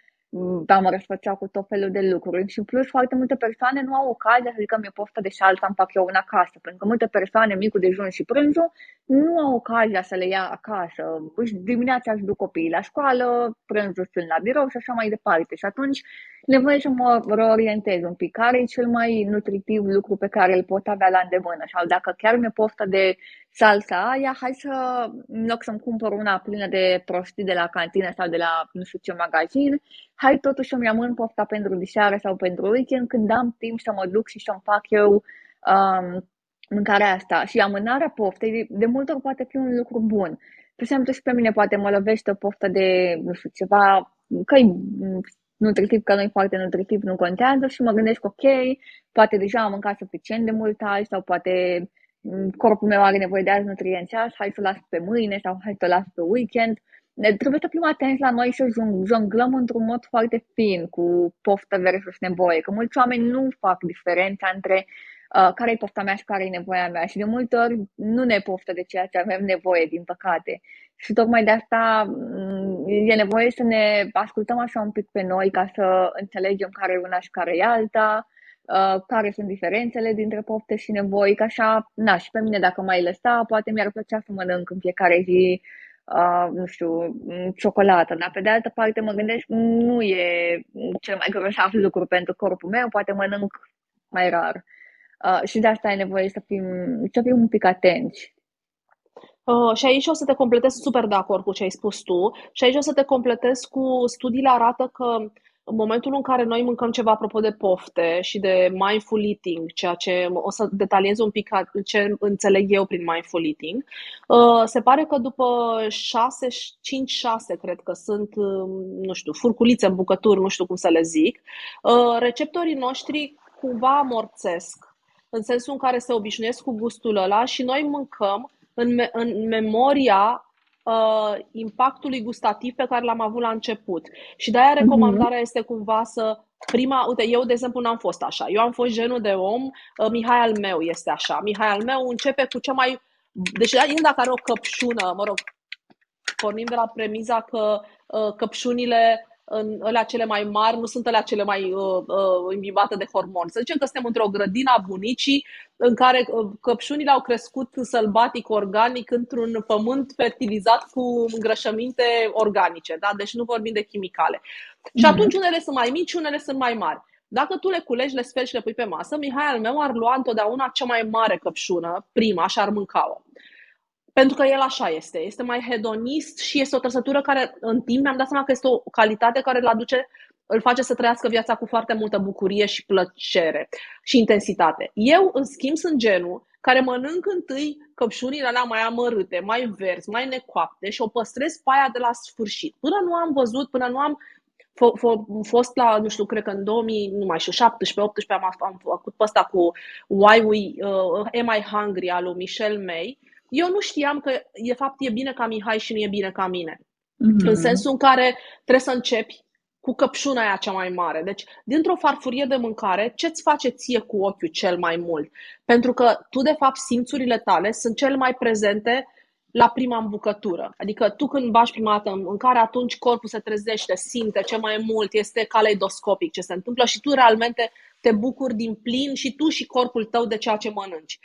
da, mă răsfăceau cu tot felul de lucruri. Și în plus, foarte multe persoane nu au ocazia să zică mi-e poftă de șaltă, îmi fac eu una acasă. Pentru că multe persoane, micul dejun și prânzul, nu au ocazia să le ia acasă. Își dimineața își duc copiii la școală, prânzul sunt la birou și așa mai departe. Și atunci, nevoie să mă reorientez un pic. Care e cel mai nutritiv lucru pe care îl pot avea la îndemână? Sau dacă chiar mi-e poftă de salsa aia, hai să, în loc să-mi cumpăr una plină de prostii de la cantină sau de la nu știu ce magazin, hai totuși să-mi rămân pofta pentru diseară sau pentru weekend când am timp să mă duc și să-mi fac eu um, mâncarea asta. Și amânarea poftei de multe ori poate fi un lucru bun. De exemplu, și pe mine poate mă lovește o poftă de, nu știu, ceva, că nutritiv, că nu e foarte nutritiv, nu contează și mă gândesc, ok, poate deja am mâncat suficient de mult azi sau poate corpul meu are nevoie de alți nutrienți azi, hai să las pe mâine sau hai să las pe weekend. Trebuie să fim atenți la noi să jonglăm într-un mod foarte fin cu poftă versus nevoie, că mulți oameni nu fac diferența între uh, care e pofta mea și care e nevoia mea și de multe ori nu ne poftă de ceea ce avem nevoie, din păcate. Și tocmai de asta mm, e nevoie să ne ascultăm așa un pic pe noi ca să înțelegem care e una și care e alta, uh, care sunt diferențele dintre pofte și nevoi, că așa, na, și pe mine dacă mai lăsa, poate mi-ar plăcea să mănânc în fiecare zi, uh, nu știu, mm, ciocolată, dar pe de altă parte mă gândesc, nu e cel mai grosav lucru pentru corpul meu, poate mănânc mai rar. Uh, și de asta e nevoie să fim, să fim un pic atenți. Uh, și aici o să te completez super de acord cu ce ai spus tu și aici o să te completez cu studiile arată că în momentul în care noi mâncăm ceva apropo de pofte și de mindful eating, ceea ce o să detaliez un pic ce înțeleg eu prin mindful eating, uh, se pare că după 6, 5-6, cred că sunt, um, nu știu, furculițe în bucături, nu știu cum să le zic, uh, receptorii noștri cumva amorțesc, în sensul în care se obișnuiesc cu gustul ăla și noi mâncăm în, me- în memoria uh, impactului gustativ pe care l-am avut la început. Și de-aia mhm. recomandarea mm-hmm. este cumva să prima, uite, eu de exemplu n-am fost așa. Eu am fost genul de om, uh, Mihai al meu este așa. Mihai al meu începe cu ce mai... Deci, el dacă are o căpșună, mă rog, pornim de la premiza că uh, căpșunile în alea cele mai mari nu sunt alea cele mai uh, uh, imbibate de hormoni. Să zicem că suntem într-o grădină a bunicii în care uh, căpșunile au crescut sălbatic, organic, într-un pământ fertilizat cu îngrășăminte organice. Da? Deci nu vorbim de chimicale. Mm-hmm. Și mhm. atunci unele sunt mai mici, unele sunt mai mari. Dacă tu le culegi, le sferi și le pui pe masă, Mihai al meu ar lua întotdeauna cea mai mare căpșună, prima, și ar mânca-o. Pentru că el așa este. Este mai hedonist și este o trăsătură care, în timp, mi-am dat seama că este o calitate care îl aduce, îl face să trăiască viața cu foarte multă bucurie și plăcere și intensitate. Eu, în schimb, sunt genul care mănânc întâi căpșunile alea mai amărâte, mai verzi, mai necoapte și o păstrez pe aia de la sfârșit. Până nu am văzut, până nu am fost la, nu știu, cred că în 2000, nu mai știu, 17, 18 am, am făcut pe ăsta cu Why We, uh, Am I Hungry al lui Michelle May eu nu știam că, de fapt, e bine ca Mihai și nu e bine ca mine. Mm-hmm. În sensul în care trebuie să începi cu căpșuna aia cea mai mare. Deci, dintr-o farfurie de mâncare, ce-ți face ție cu ochiul cel mai mult? Pentru că tu, de fapt, simțurile tale sunt cel mai prezente la prima îmbucătură. Adică tu când bași prima dată în mâncare, atunci corpul se trezește, simte ce mai mult, este caleidoscopic ce se întâmplă și tu realmente te bucuri din plin și tu și corpul tău de ceea ce mănânci.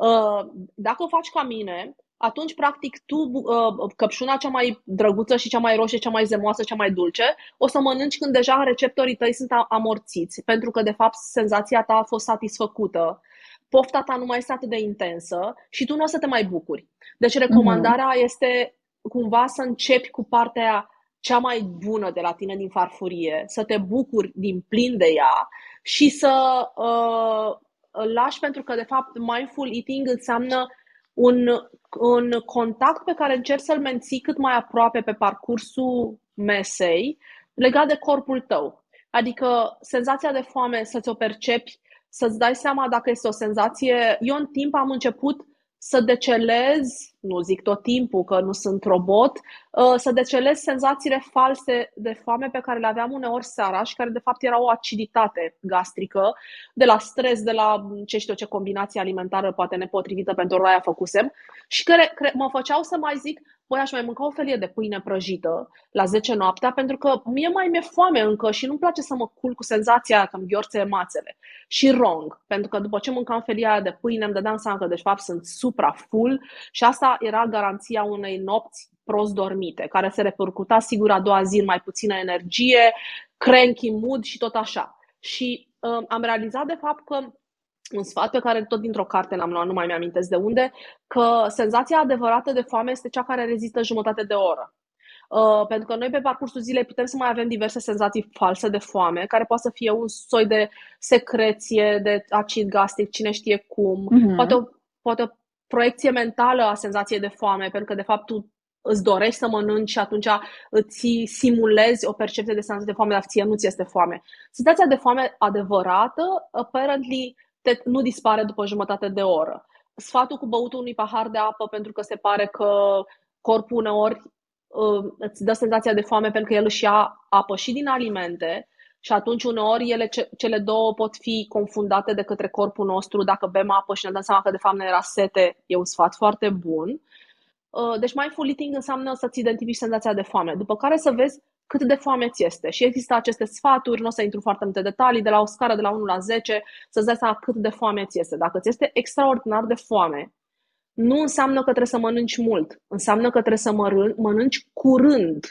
Uh, dacă o faci ca mine, atunci, practic, tu, uh, căpșuna cea mai drăguță și cea mai roșie, cea mai zemoasă, cea mai dulce, o să mănânci când deja receptorii tăi sunt amorțiți, pentru că, de fapt, senzația ta a fost satisfăcută, pofta ta nu mai este atât de intensă și tu nu o să te mai bucuri. Deci, recomandarea uh-huh. este cumva să începi cu partea cea mai bună de la tine din farfurie, să te bucuri din plin de ea și să uh, îl lași pentru că, de fapt, mindful eating înseamnă un, un contact pe care încerci să-l menții cât mai aproape pe parcursul mesei legat de corpul tău. Adică senzația de foame să-ți o percepi, să-ți dai seama dacă este o senzație. Eu în timp am început să decelez, nu zic tot timpul că nu sunt robot, uh, să decelez senzațiile false de foame pe care le aveam uneori seara și care de fapt erau o aciditate gastrică, de la stres, de la ce știu ce combinație alimentară poate nepotrivită pentru roaia făcusem și care mă făceau să mai zic, băi, aș mai mânca o felie de pâine prăjită la 10 noaptea, pentru că mie mai mi-e foame încă și nu-mi place să mă culc cu senzația că îmi gheorțe mațele. Și wrong, pentru că după ce mâncam felia de pâine, îmi dădeam seama că de fapt sunt supra full și asta era garanția unei nopți prost dormite, care se repercuta sigur a doua zi în mai puțină energie, cranky mood și tot așa. Și uh, am realizat de fapt că un sfat pe care tot dintr-o carte l-am luat, nu mai mi-amintesc de unde, că senzația adevărată de foame este cea care rezistă jumătate de oră. Uh, pentru că noi pe parcursul zilei putem să mai avem diverse senzații false de foame, care poate să fie un soi de secreție, de acid gastric, cine știe cum, uh-huh. poate, o, poate o proiecție mentală a senzației de foame, pentru că de fapt tu îți dorești să mănânci și atunci îți simulezi o percepție de senzație de foame, dar ție nu ți este foame. Senzația de foame adevărată, apparently, te, nu dispare după jumătate de oră. Sfatul cu băutul unui pahar de apă pentru că se pare că corpul uneori uh, îți dă senzația de foame pentru că el își ia apă și din alimente și atunci uneori ele, ce, cele două pot fi confundate de către corpul nostru dacă bem apă și ne dăm seama că de fapt ne era sete, e un sfat foarte bun. Uh, deci mindful eating înseamnă să-ți identifici senzația de foame, după care să vezi cât de foame ți este. Și există aceste sfaturi, nu o să intru foarte multe detalii, de la o scară de la 1 la 10, să-ți dai seama cât de foame ți este. Dacă ți este extraordinar de foame, nu înseamnă că trebuie să mănânci mult, înseamnă că trebuie să mănânci curând.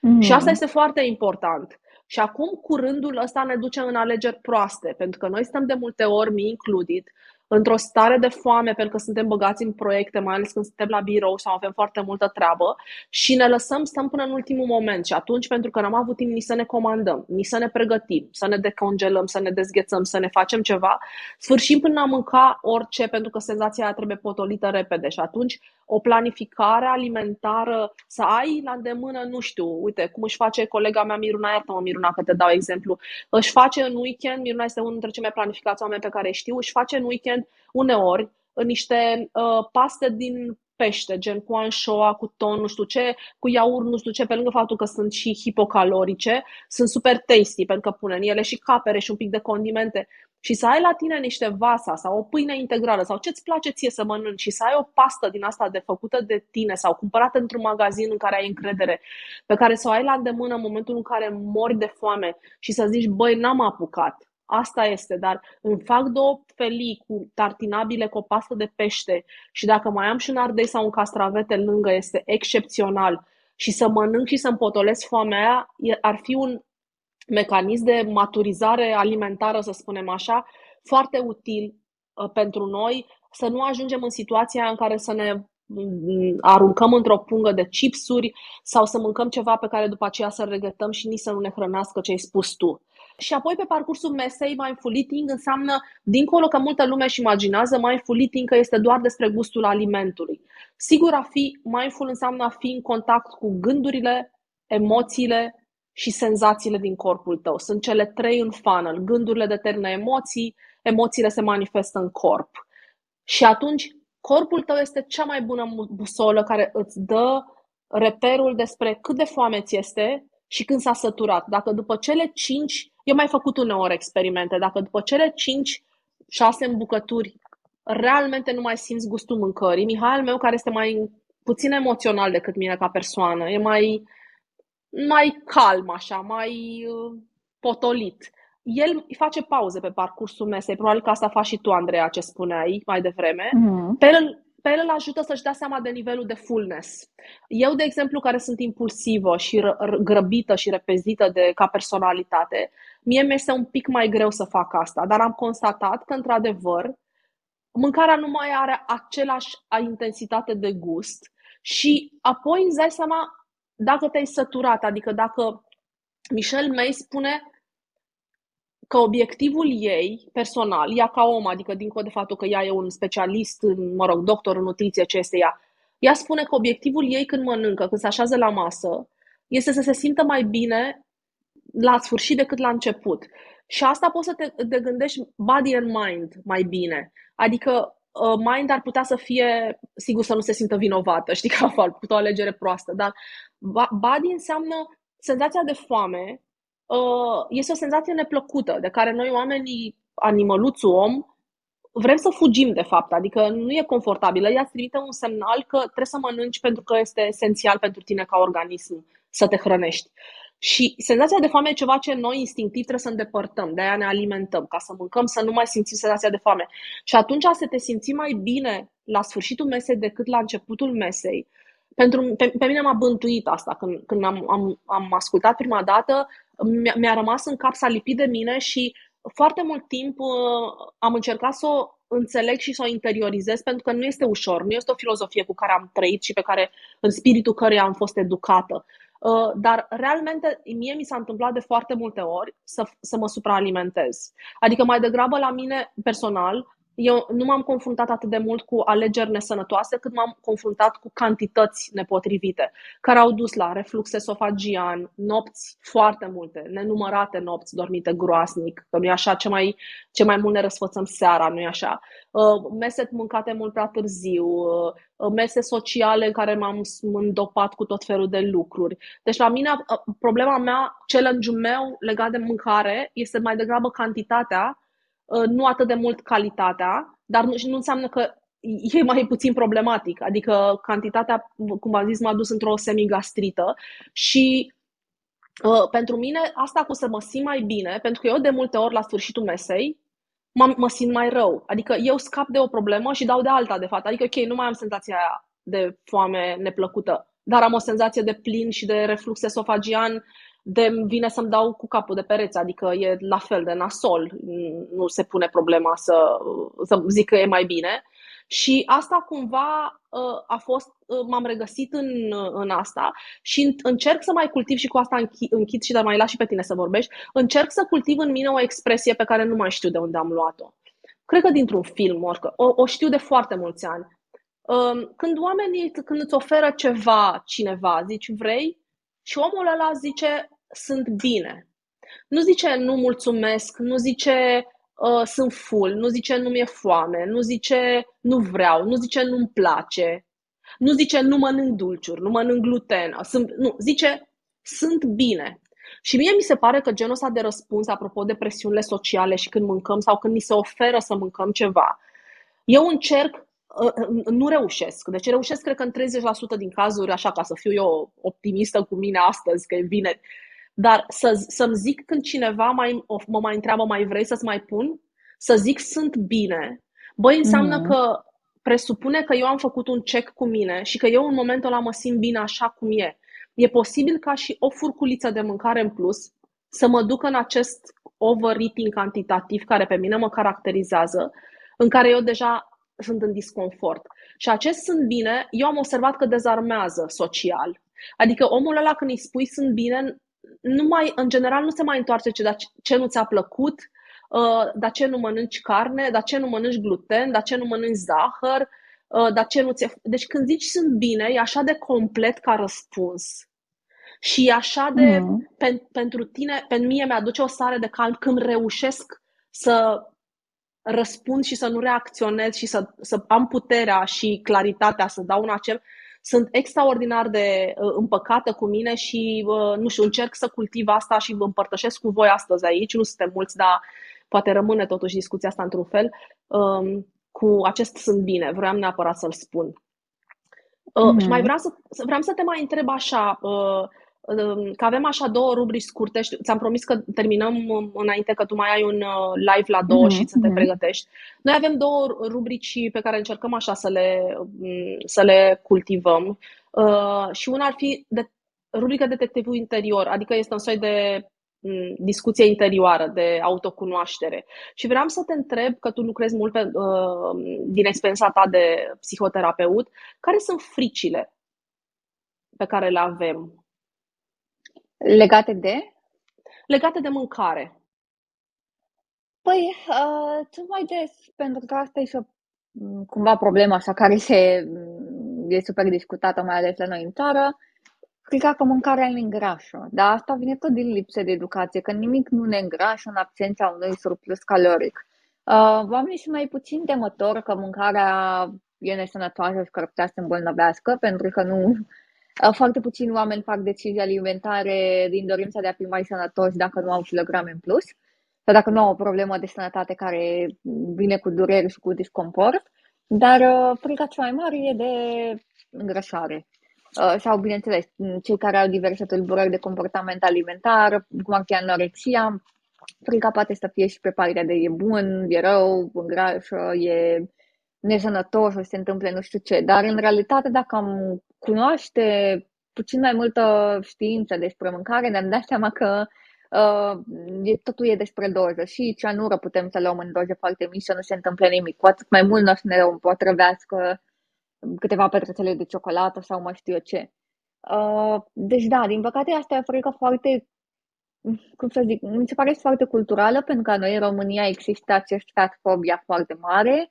Mm. Și asta este foarte important. Și acum curândul ăsta ne duce în alegeri proaste, pentru că noi stăm de multe ori, mi included, într-o stare de foame pentru că suntem băgați în proiecte, mai ales când suntem la birou sau avem foarte multă treabă și ne lăsăm, stăm până în ultimul moment. Și atunci pentru că n-am avut timp nici să ne comandăm, nici să ne pregătim, să ne decongelăm, să ne dezghețăm, să ne facem ceva, sfârșim până a mânca orice pentru că senzația aia trebuie potolită repede. Și atunci o planificare alimentară, să ai la îndemână, nu știu, uite, cum își face colega mea Miruna, iartă-mă Miruna că te dau exemplu, își face în weekend, Miruna este unul dintre cei mai planificați oameni pe care știu, își face în weekend uneori niște uh, paste din pește, gen cu anșoa, cu ton, nu știu ce, cu iaurt, nu știu ce, pe lângă faptul că sunt și hipocalorice, sunt super tasty pentru că pune în ele și capere și un pic de condimente. Și să ai la tine niște vasa sau o pâine integrală sau ce-ți place ție să mănânci și să ai o pastă din asta de făcută de tine sau cumpărată într-un magazin în care ai încredere, pe care să o ai la îndemână în momentul în care mori de foame și să zici, băi, n-am apucat, Asta este, dar îmi fac două felii cu tartinabile cu o pastă de pește și dacă mai am și un ardei sau un castravete lângă, este excepțional. Și să mănânc și să împotolesc foamea aia ar fi un mecanism de maturizare alimentară, să spunem așa, foarte util uh, pentru noi, să nu ajungem în situația în care să ne mm, aruncăm într-o pungă de chipsuri sau să mâncăm ceva pe care după aceea să regretăm și nici să nu ne hrănească ce ai spus tu. Și apoi pe parcursul mesei mindful eating înseamnă, dincolo că multă lume își imaginează mindful eating că este doar despre gustul alimentului. Sigur, a fi mindful înseamnă a fi în contact cu gândurile, emoțiile și senzațiile din corpul tău. Sunt cele trei în funnel. Gândurile determină emoții, emoțiile se manifestă în corp. Și atunci, corpul tău este cea mai bună busolă care îți dă reperul despre cât de foame ți este și când s-a săturat. Dacă după cele cinci eu mai făcut uneori experimente. Dacă după cele 5 6 îmbucături realmente nu mai simți gustul mâncării, Mihai al meu, care este mai puțin emoțional decât mine ca persoană, e mai, mai calm așa, mai uh, potolit. El îi face pauze pe parcursul mesei, probabil că asta faci și tu, Andreea, ce spuneai mai devreme. Mm-hmm. Pe el pe el îl ajută să-și dea seama de nivelul de fullness. Eu, de exemplu, care sunt impulsivă și grăbită și repezită de, ca personalitate, mie mi-este un pic mai greu să fac asta, dar am constatat că, într-adevăr, mâncarea nu mai are același intensitate de gust și apoi îți dai seama dacă te-ai săturat, adică dacă Michelle May spune că obiectivul ei personal, ea ca om, adică dincolo de faptul că ea e un specialist, mă rog, doctor în nutriție, ce este ea, ea spune că obiectivul ei când mănâncă, când se așează la masă, este să se simtă mai bine la sfârșit decât la început. Și asta poți să te, te gândești body and mind mai bine. Adică uh, mind ar putea să fie, sigur să nu se simtă vinovată, știi că a făcut o alegere proastă, dar body înseamnă senzația de foame Uh, este o senzație neplăcută, de care noi oamenii, animăluțul om, vrem să fugim de fapt, adică nu e confortabilă. Ea îți trimite un semnal că trebuie să mănânci pentru că este esențial pentru tine ca organism să te hrănești. Și senzația de foame e ceva ce noi instinctiv trebuie să îndepărtăm, de aia ne alimentăm, ca să mâncăm, să nu mai simțim senzația de foame. Și atunci să te simți mai bine la sfârșitul mesei decât la începutul mesei, pentru, pe, pe mine m-a bântuit asta când, când am, am, am ascultat prima dată, mi-a, mi-a rămas în cap, s-a lipit de mine și foarte mult timp uh, am încercat să o înțeleg și să o interiorizez pentru că nu este ușor, nu este o filozofie cu care am trăit și pe care, în spiritul căreia am fost educată. Uh, dar realmente mie mi s-a întâmplat de foarte multe ori să, să mă supraalimentez. Adică mai degrabă la mine personal eu nu m-am confruntat atât de mult cu alegeri nesănătoase, cât m-am confruntat cu cantități nepotrivite, care au dus la reflux esofagian, nopți foarte multe, nenumărate nopți dormite groasnic, că nu e așa, ce mai, ce mai mult ne răsfățăm seara, nu e așa, uh, mese mâncate mult prea târziu, uh, mese sociale în care m-am îndopat cu tot felul de lucruri. Deci la mine, uh, problema mea, challenge-ul meu legat de mâncare este mai degrabă cantitatea Uh, nu atât de mult calitatea, dar nu, nu înseamnă că e mai puțin problematic. Adică cantitatea, cum am zis, m-a dus într-o semigastrită și uh, pentru mine asta cu să mă simt mai bine, pentru că eu de multe ori la sfârșitul mesei mă, mă simt mai rău. Adică eu scap de o problemă și dau de alta, de fapt. Adică, ok, nu mai am senzația aia de foame neplăcută, dar am o senzație de plin și de reflux esofagian de vine să-mi dau cu capul de pereți, adică e la fel de nasol, nu se pune problema să, să zic că e mai bine. Și asta cumva uh, a fost, uh, m-am regăsit în, în asta și încerc să mai cultiv și cu asta închid, închid și dar mai las și pe tine să vorbești, încerc să cultiv în mine o expresie pe care nu mai știu de unde am luat-o. Cred că dintr-un film, orică, o, o știu de foarte mulți ani. Um, când oamenii, când îți oferă ceva cineva, zici vrei, și omul ăla zice, sunt bine. Nu zice nu mulțumesc, nu zice uh, sunt full, nu zice nu mi-e foame, nu zice nu vreau, nu zice nu-mi place. Nu zice nu mănânc dulciuri, nu mănânc gluten, sunt, nu, zice sunt bine. Și mie mi se pare că genul ăsta de răspuns, apropo de presiunile sociale și când mâncăm sau când ni se oferă să mâncăm ceva, eu încerc, ă, ă, nu reușesc. Deci reușesc, cred că în 30% din cazuri, așa ca să fiu eu optimistă cu mine astăzi, că e bine. Dar să, să-mi zic când cineva mai, mă mai întreabă, mai vrei să-ți mai pun? Să zic sunt bine. Băi, înseamnă mm. că presupune că eu am făcut un check cu mine și că eu în momentul ăla mă simt bine așa cum e. E posibil ca și o furculiță de mâncare în plus să mă ducă în acest overeating cantitativ care pe mine mă caracterizează, în care eu deja sunt în disconfort. Și acest sunt bine, eu am observat că dezarmează social. Adică omul ăla când îi spui sunt bine, nu mai, în general nu se mai întoarce ce, dar ce nu ți-a plăcut, uh, dar ce nu mănânci carne, dar ce nu mănânci gluten, dar ce nu mănânci zahăr, uh, dar ce nu ți Deci când zici sunt bine, e așa de complet ca răspuns. Și e așa de, mm. pen, pentru tine, pentru mine mi-aduce o stare de calm când reușesc să răspund și să nu reacționez și să, să am puterea și claritatea să dau un acel sunt extraordinar de uh, împăcată cu mine și, uh, nu știu, încerc să cultiv asta și vă împărtășesc cu voi astăzi aici. Nu suntem mulți, dar poate rămâne totuși discuția asta într-un fel. Um, cu acest sunt bine, vreau neapărat să-l spun. Uh, mm-hmm. Și mai vreau să, vreau să te mai întreb așa, uh, că avem așa două rubrici scurte. Ți-am promis că terminăm înainte că tu mai ai un uh, live la două mm-hmm. și să te mm-hmm. pregătești. Noi avem două rubrici pe care încercăm așa să le, mm, să le cultivăm. Uh, și una ar fi de, rubrica Detectivul Interior, adică este un soi de mm, discuție interioară, de autocunoaștere. Și vreau să te întreb, că tu lucrezi mult pe, uh, din experiența ta de psihoterapeut, care sunt fricile pe care le avem Legate de? Legate de mâncare. Păi, uh, cel mai des, pentru că asta e și o, mm, cumva problema asta care se, mm, e super discutată, mai ales la noi în țară, cred că mâncarea ne îngrașă. Dar asta vine tot din lipsă de educație, că nimic nu ne îngrașă în absența unui surplus caloric. Uh, oamenii sunt mai puțin temători că mâncarea e nesănătoasă și că ar putea să îmbolnăvească, pentru că nu foarte puțini oameni fac decizii alimentare din dorința de a fi mai sănătoși dacă nu au kilograme în plus sau dacă nu au o problemă de sănătate care vine cu dureri și cu disconfort. Dar uh, frica cea mai mare e de îngrășare. Uh, sau, bineînțeles, cei care au diverse tulburări de comportament alimentar, cum ar fi anorexia, frica poate să fie și pe partea de e bun, e rău, îngrașă, e nesănătos, o să se întâmple nu știu ce. Dar, în realitate, dacă am cunoaște puțin mai multă știință despre mâncare, ne-am dat seama că uh, totul e despre doză. Și ceanură putem să luăm în doze foarte mici să nu se întâmple nimic. Cu atât mai mult nu o să ne potrăvească câteva petrețele de ciocolată sau mai știu eu ce. Uh, deci da, din păcate asta e o frică foarte, cum să zic, mi se pare foarte culturală, pentru că noi în România există acest fatfobia foarte mare, mm,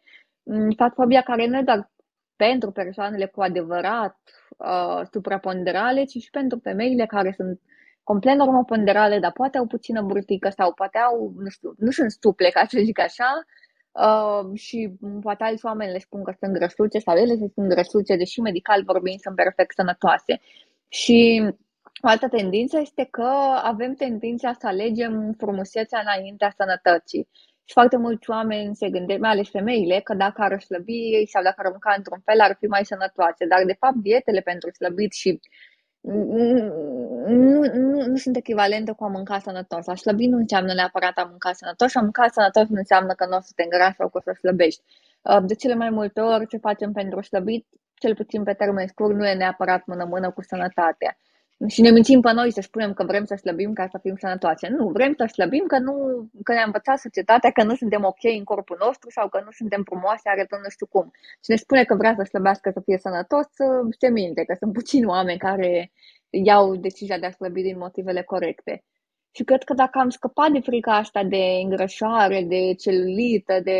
fatfobia care nu e doar pentru persoanele cu adevărat uh, supraponderale, ci și pentru femeile care sunt complet normoponderale, dar poate au puțină burtică sau poate au, nu știu, nu sunt stuple, ca să zic așa, uh, și poate alți oameni le spun că sunt grăsuțe sau ele se sunt grăsuțe, deși medical vorbind sunt perfect sănătoase. Și o altă tendință este că avem tendința să alegem frumusețea înaintea sănătății. Și foarte mulți oameni se gândesc, mai ales femeile, că dacă ar slăbi sau dacă ar mânca într-un fel, ar fi mai sănătoase. Dar, de fapt, dietele pentru slăbit și nu, nu, nu sunt echivalente cu a mânca sănătos. A slăbi nu înseamnă neapărat a mânca sănătos și a mânca sănătos nu înseamnă că nu o să te îngrași sau că o să slăbești. Uh, de cele mai multe ori ce facem pentru slăbit, cel puțin pe termen scurt, nu e neapărat mână-mână cu sănătatea și ne mințim pe noi să spunem că vrem să slăbim ca să fim sănătoase. Nu, vrem să slăbim că, nu, că ne-a învățat societatea că nu suntem ok în corpul nostru sau că nu suntem frumoase arătând nu știu cum. Și ne spune că vrea să slăbească să fie sănătos, se minte, că sunt puțini oameni care iau decizia de a slăbi din motivele corecte. Și cred că dacă am scăpat de frica asta de îngrășare, de celulită, de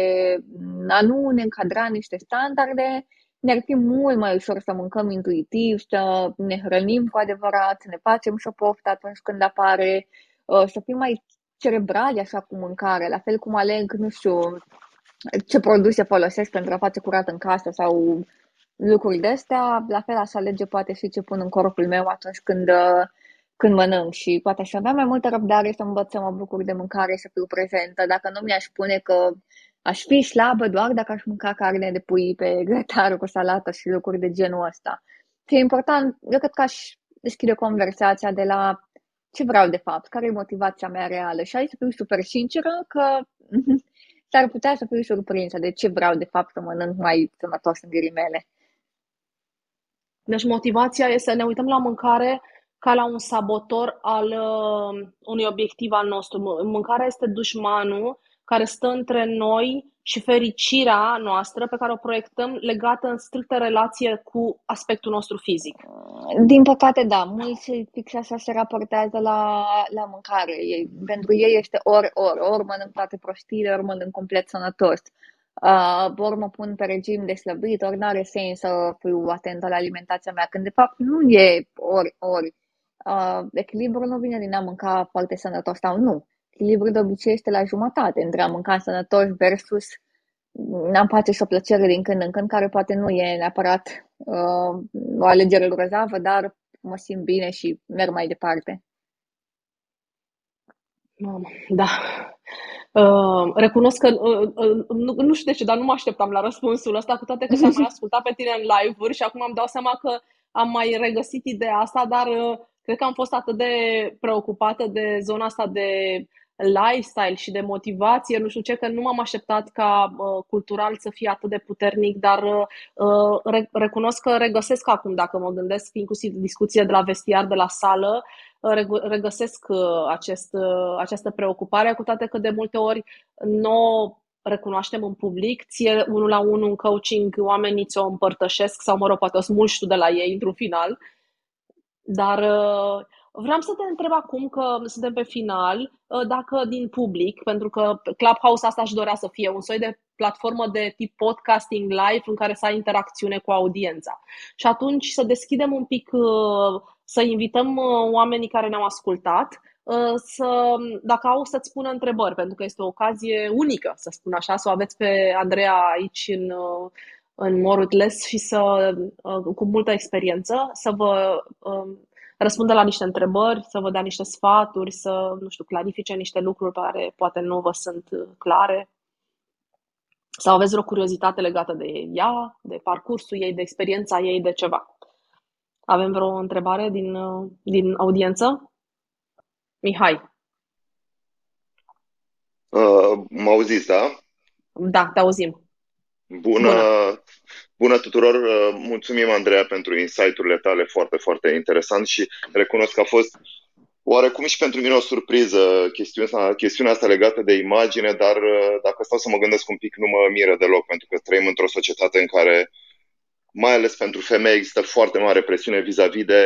a nu ne încadra niște standarde, ne-ar fi mult mai ușor să mâncăm intuitiv, să ne hrănim cu adevărat, să ne facem și o poftă atunci când apare, uh, să fim mai cerebrali așa cu mâncare, la fel cum aleg, nu știu, ce produse folosesc pentru a face curat în casă sau lucruri de astea, la fel aș alege poate și ce pun în corpul meu atunci când, uh, când mănânc și poate aș avea mai multă răbdare să învăț să mă bucur de mâncare, să fiu prezentă, dacă nu mi-aș spune că aș fi slabă doar dacă aș mânca carne de pui pe grătar cu salată și lucruri de genul ăsta. Și e important, eu cred că aș deschide conversația de la ce vreau de fapt, care e motivația mea reală și aici să fiu super sinceră că s-ar putea să fiu surprinsă de ce vreau de fapt să mănânc mai sănătos în ghilimele. Deci motivația este să ne uităm la mâncare ca la un sabotor al uh, unui obiectiv al nostru. Mâncarea este dușmanul care stă între noi și fericirea noastră pe care o proiectăm legată în strictă relație cu aspectul nostru fizic. Din păcate, da. Mulți fix așa se raportează la, la mâncare. Ei, pentru ei este ori, ori, ori mănânc toate prostiile, ori mănânc complet sănătos. Uh, ori mă pun pe regim de slăbit, ori nu are sens să fiu atentă la alimentația mea, când de fapt nu e ori, ori. Uh, echilibrul nu vine din a mânca foarte sănătos sau nu echilibru de obicei este la jumătate între a mânca sănătos versus n-am face și o plăcere din când în când, care poate nu e neapărat uh, o alegere grozavă, dar mă simt bine și merg mai departe. Da. Uh, recunosc că uh, uh, nu, nu știu de ce, dar nu mă așteptam la răspunsul ăsta, cu toate că te-am mai ascultat pe tine în live-uri și acum îmi dau seama că am mai regăsit ideea asta, dar uh, cred că am fost atât de preocupată de zona asta de lifestyle și de motivație, nu știu ce, că nu m-am așteptat ca uh, cultural să fie atât de puternic, dar uh, re- recunosc că regăsesc acum, dacă mă gândesc, inclusiv discuție de la vestiar, de la sală, uh, regăsesc uh, acest, uh, această preocupare, cu toate că de multe ori nu recunoaștem în public, ție unul la unul în coaching oamenii ți-o împărtășesc sau, mă rog, poate o smulgi tu de la ei într-un final, dar uh, Vreau să te întreb acum că suntem pe final, ă, dacă din public, pentru că Clubhouse asta își dorea să fie un soi de platformă de tip podcasting live în care să ai interacțiune cu audiența. Și atunci să deschidem un pic, ă, să invităm ă, oamenii care ne-au ascultat să, dacă au să-ți spună întrebări, pentru că este o ocazie unică, să spun așa, să o aveți pe Andreea aici în, în Morutles și să, cu multă experiență, să vă răspundă la niște întrebări, să vă dea niște sfaturi, să, nu știu, clarifice niște lucruri care poate nu vă sunt uh, clare. Sau aveți vreo curiozitate legată de ea, de parcursul ei, de experiența ei, de ceva. Avem vreo întrebare din, uh, din audiență? Mihai. Uh, mă auziți, da? Da, te auzim. Bună, Bună, Bună tuturor! Uh, mulțumim, Andreea, pentru insight-urile tale foarte, foarte interesant și recunosc că a fost oarecum și pentru mine o surpriză chestiunea, chestiunea asta legată de imagine, dar uh, dacă stau să mă gândesc un pic, nu mă miră deloc, pentru că trăim într-o societate în care, mai ales pentru femei, există foarte mare presiune vis-a-vis de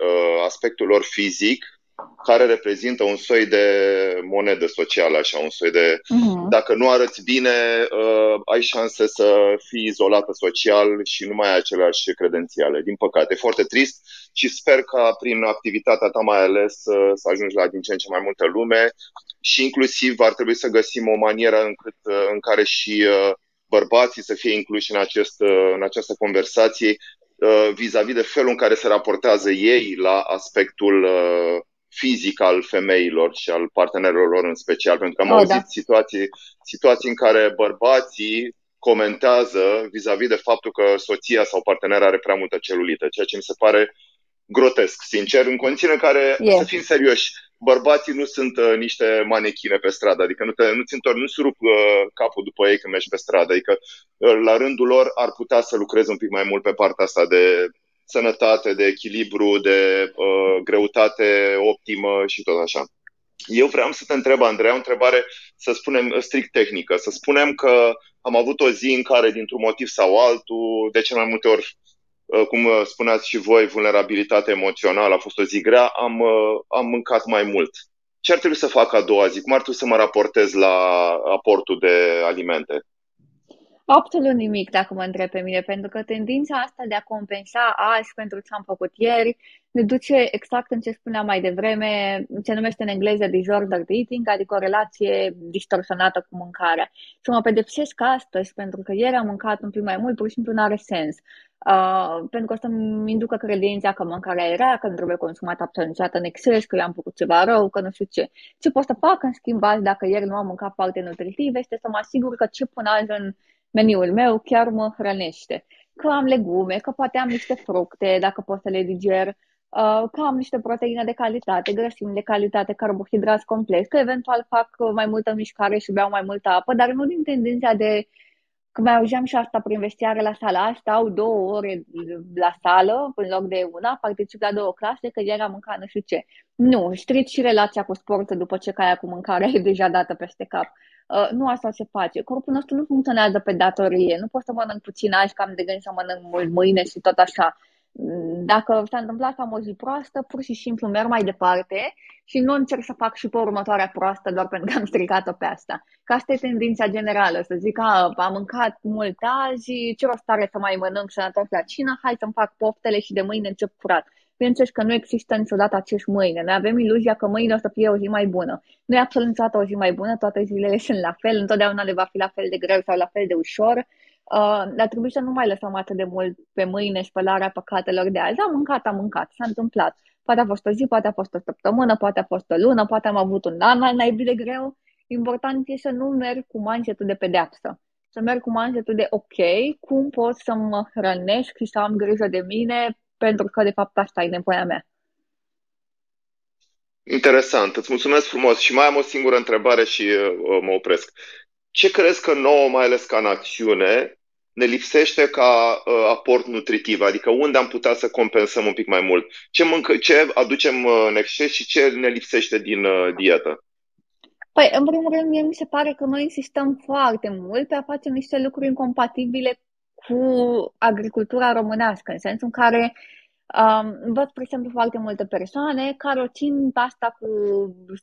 uh, aspectul lor fizic, care reprezintă un soi de monedă socială, așa, un soi de... Uh-huh. Dacă nu arăți bine, uh, ai șanse să fii izolată social și nu mai ai aceleași credențiale. Din păcate, e foarte trist și sper ca prin activitatea ta mai ales uh, să ajungi la din ce în ce mai multă lume și inclusiv ar trebui să găsim o manieră încât, uh, în care și uh, bărbații să fie incluși în, acest, uh, în această conversație uh, vis-a-vis de felul în care se raportează ei la aspectul uh, fizic al femeilor și al partenerilor lor în special, pentru că am oh, auzit da. situații, situații în care bărbații comentează vis-a-vis de faptul că soția sau partenera are prea multă celulită, ceea ce mi se pare grotesc, sincer, în condiții în care, yeah. să fim serioși, bărbații nu sunt uh, niște manechine pe stradă, adică nu, te, nu-ți întorc, nu-ți rup uh, capul după ei când mergi pe stradă, adică uh, la rândul lor ar putea să lucreze un pic mai mult pe partea asta de sănătate, de echilibru, de uh, greutate optimă și tot așa. Eu vreau să te întreb, Andrei, o întrebare, să spunem, strict tehnică. Să spunem că am avut o zi în care, dintr-un motiv sau altul, de ce mai multe ori, uh, cum spuneați și voi, vulnerabilitate emoțională, a fost o zi grea, am, uh, am mâncat mai mult. Ce ar trebui să fac a doua zi? Cum ar trebui să mă raportez la aportul de alimente? Absolut nimic, dacă mă întreb pe mine, pentru că tendința asta de a compensa azi pentru ce am făcut ieri ne duce exact în ce spuneam mai devreme, ce numește în engleză disorder eating, adică o relație distorsionată cu mâncarea. Și mă pedepsesc astăzi pentru că ieri am mâncat un pic mai mult, pur și simplu nu are sens. Uh, pentru că o să-mi inducă credința că mâncarea era, că nu trebuie consumată absolut niciodată în exces, că i-am făcut ceva rău, că nu știu ce. Ce pot să fac în schimb azi, dacă ieri nu am mâncat foarte nutritiv, este să mă asigur că ce pun azi în meniul meu chiar mă hrănește. Că am legume, că poate am niște fructe, dacă pot să le diger, uh, că am niște proteine de calitate, grăsimi de calitate, carbohidrați complex, că eventual fac mai multă mișcare și beau mai multă apă, dar nu din tendința de Că mai auzeam și asta prin vestiare la sala, stau două ore la sală în loc de una, particip la două clase, că ieri am mâncat nu știu ce. Nu, strict și relația cu sportul după ce caia cu mâncarea e deja dată peste cap. Uh, nu asta se face. Corpul nostru nu funcționează pe datorie. Nu pot să mănânc puțin azi, că am de gând să mănânc mult mâine și tot așa. Dacă s-a întâmplat să am o zi proastă, pur și simplu merg mai departe și nu încerc să fac și pe următoarea proastă doar pentru că am stricat-o pe asta. Că asta e tendința generală, să zic că am mâncat mult azi, ce rost are să mai mănânc sănătos la cină, hai să-mi fac poftele și de mâine încep curat. Bineînțeles că nu există niciodată acești mâine. Noi avem iluzia că mâine o să fie o zi mai bună. Nu e absolut niciodată o zi mai bună, toate zilele sunt la fel, întotdeauna le va fi la fel de greu sau la fel de ușor. Uh, dar trebuie să nu mai lăsăm atât de mult pe mâine spălarea păcatelor de azi. Am mâncat, am mâncat, s-a întâmplat. Poate a fost o zi, poate a fost o săptămână, poate a fost o lună, poate am avut un an mai naibii de greu. Important e să nu merg cu mindset de pedeapsă. Să merg cu mindset de ok, cum pot să mă hrănesc și să am grijă de mine, pentru că de fapt asta e nevoia mea. Interesant, îți mulțumesc frumos și mai am o singură întrebare și uh, mă opresc. Ce crezi că nouă, mai ales ca națiune, ne lipsește ca uh, aport nutritiv, adică unde am putea să compensăm un pic mai mult. Ce, mâncă, ce aducem uh, în exces și ce ne lipsește din uh, dietă? Păi, în primul rând, mie mi se pare că noi insistăm foarte mult pe a face niște lucruri incompatibile cu agricultura românească, în sensul în care um, văd, spre exemplu, foarte multe persoane care o țin asta cu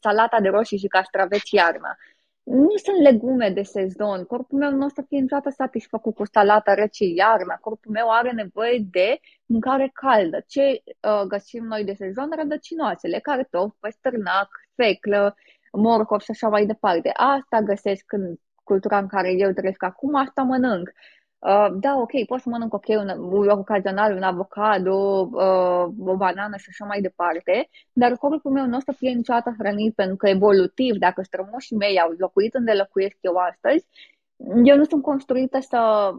salata de roșii și castraveți iarna nu sunt legume de sezon. Corpul meu nu o să fie niciodată satisfăcut cu salata rece iarna. Corpul meu are nevoie de mâncare caldă. Ce uh, găsim noi de sezon? Rădăcinoasele, cartofi, păstărnac, feclă, morcov și așa mai departe. Asta găsesc în cultura în care eu trăiesc acum, asta mănânc. Uh, da, ok, pot să mănânc ok, un, un ocazional, un avocado, uh, o banană și așa mai departe, dar corpul meu nu o să fie niciodată hrănit pentru că evolutiv, dacă strămoșii mei au locuit unde locuiesc eu astăzi, eu nu sunt construită să,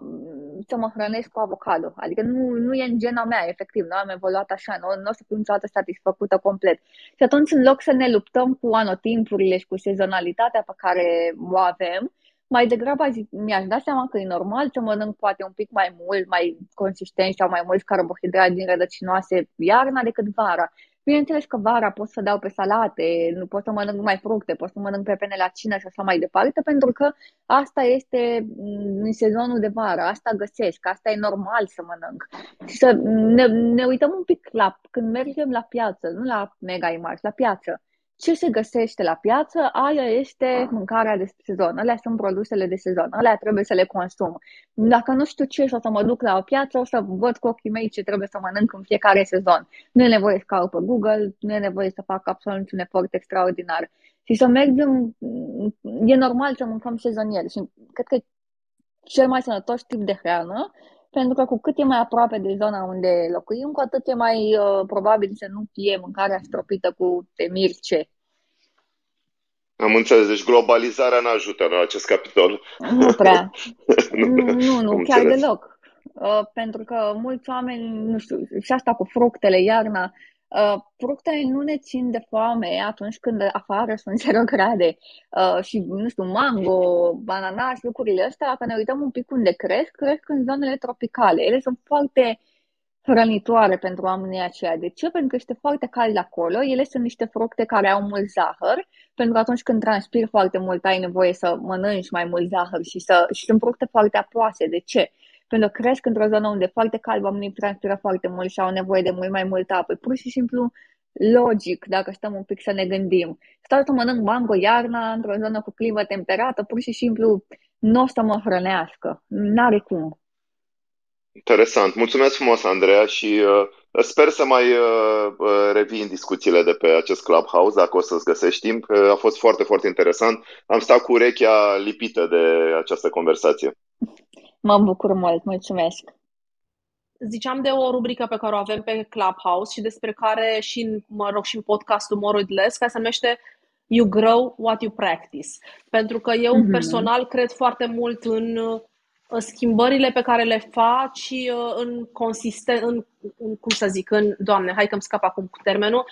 să mă hrănesc cu avocado. Adică nu, nu e în gena mea, efectiv. Nu am evoluat așa, nu, nu o să fiu niciodată satisfăcută complet. Și atunci, în loc să ne luptăm cu anotimpurile și cu sezonalitatea pe care o avem, mai degrabă mi-aș da seama că e normal să mănânc poate un pic mai mult, mai consistent sau mai mulți carbohidrați din rădăcinoase iarna decât vara. Bineînțeles că vara pot să dau pe salate, nu pot să mănânc mai fructe, pot să mănânc pepene la cină și așa mai departe, pentru că asta este mm, în sezonul de vară, asta găsesc, asta e normal să mănânc. Și să ne, ne uităm un pic la, când mergem la piață, nu la mega imagi, la piață ce se găsește la piață, aia este mâncarea de sezon, alea sunt produsele de sezon, alea trebuie să le consum. Dacă nu știu ce și o să mă duc la o piață, o să văd cu ochii mei ce trebuie să mănânc în fiecare sezon. Nu e nevoie să caut pe Google, nu e nevoie să fac absolut niciun efort extraordinar. Și să mergem, e normal să mâncăm sezonier și cred că cel mai sănătos tip de hrană pentru că cu cât e mai aproape de zona unde locuim, cu atât e mai uh, probabil să nu fie mâncarea stropită cu temir ce. Am înțeles, deci globalizarea nu ajută la acest capitol. Nu prea. nu, nu, nu chiar înțeles. deloc. Uh, pentru că mulți oameni, nu știu, și asta cu fructele, iarna, Uh, fructele nu ne țin de foame atunci când afară sunt 0 grade uh, și, nu știu, mango, bananas, lucrurile astea, dacă ne uităm un pic unde cresc, cresc în zonele tropicale. Ele sunt foarte hrănitoare pentru oamenii aceia. De ce? Pentru că este foarte cald acolo. Ele sunt niște fructe care au mult zahăr, pentru că atunci când transpiri foarte mult ai nevoie să mănânci mai mult zahăr și, să, și sunt fructe foarte apoase. De ce? Pentru că cresc într-o zonă unde foarte cald, oamenii transpiră foarte mult și au nevoie de mult mai multă apă. Pur și simplu logic, dacă stăm un pic să ne gândim. Stau să mănânc mango iarna într-o zonă cu climă temperată, pur și simplu nu o să mă hrănească. N-are cum. Interesant. Mulțumesc frumos, Andreea, și uh, sper să mai uh, uh revii în discuțiile de pe acest Clubhouse, dacă o să-ți găsești timp. Uh, a fost foarte, foarte interesant. Am stat cu urechea lipită de această conversație. Mă bucur mult, mulțumesc! ziceam de o rubrică pe care o avem pe Clubhouse și despre care și, mă rog, și în podcastul More with Less, care se numește You Grow What You Practice. Pentru că eu mm-hmm. personal cred foarte mult în schimbările pe care le faci în consisten, în, în, cum să zic, în, doamne, hai că îmi scap acum cu termenul,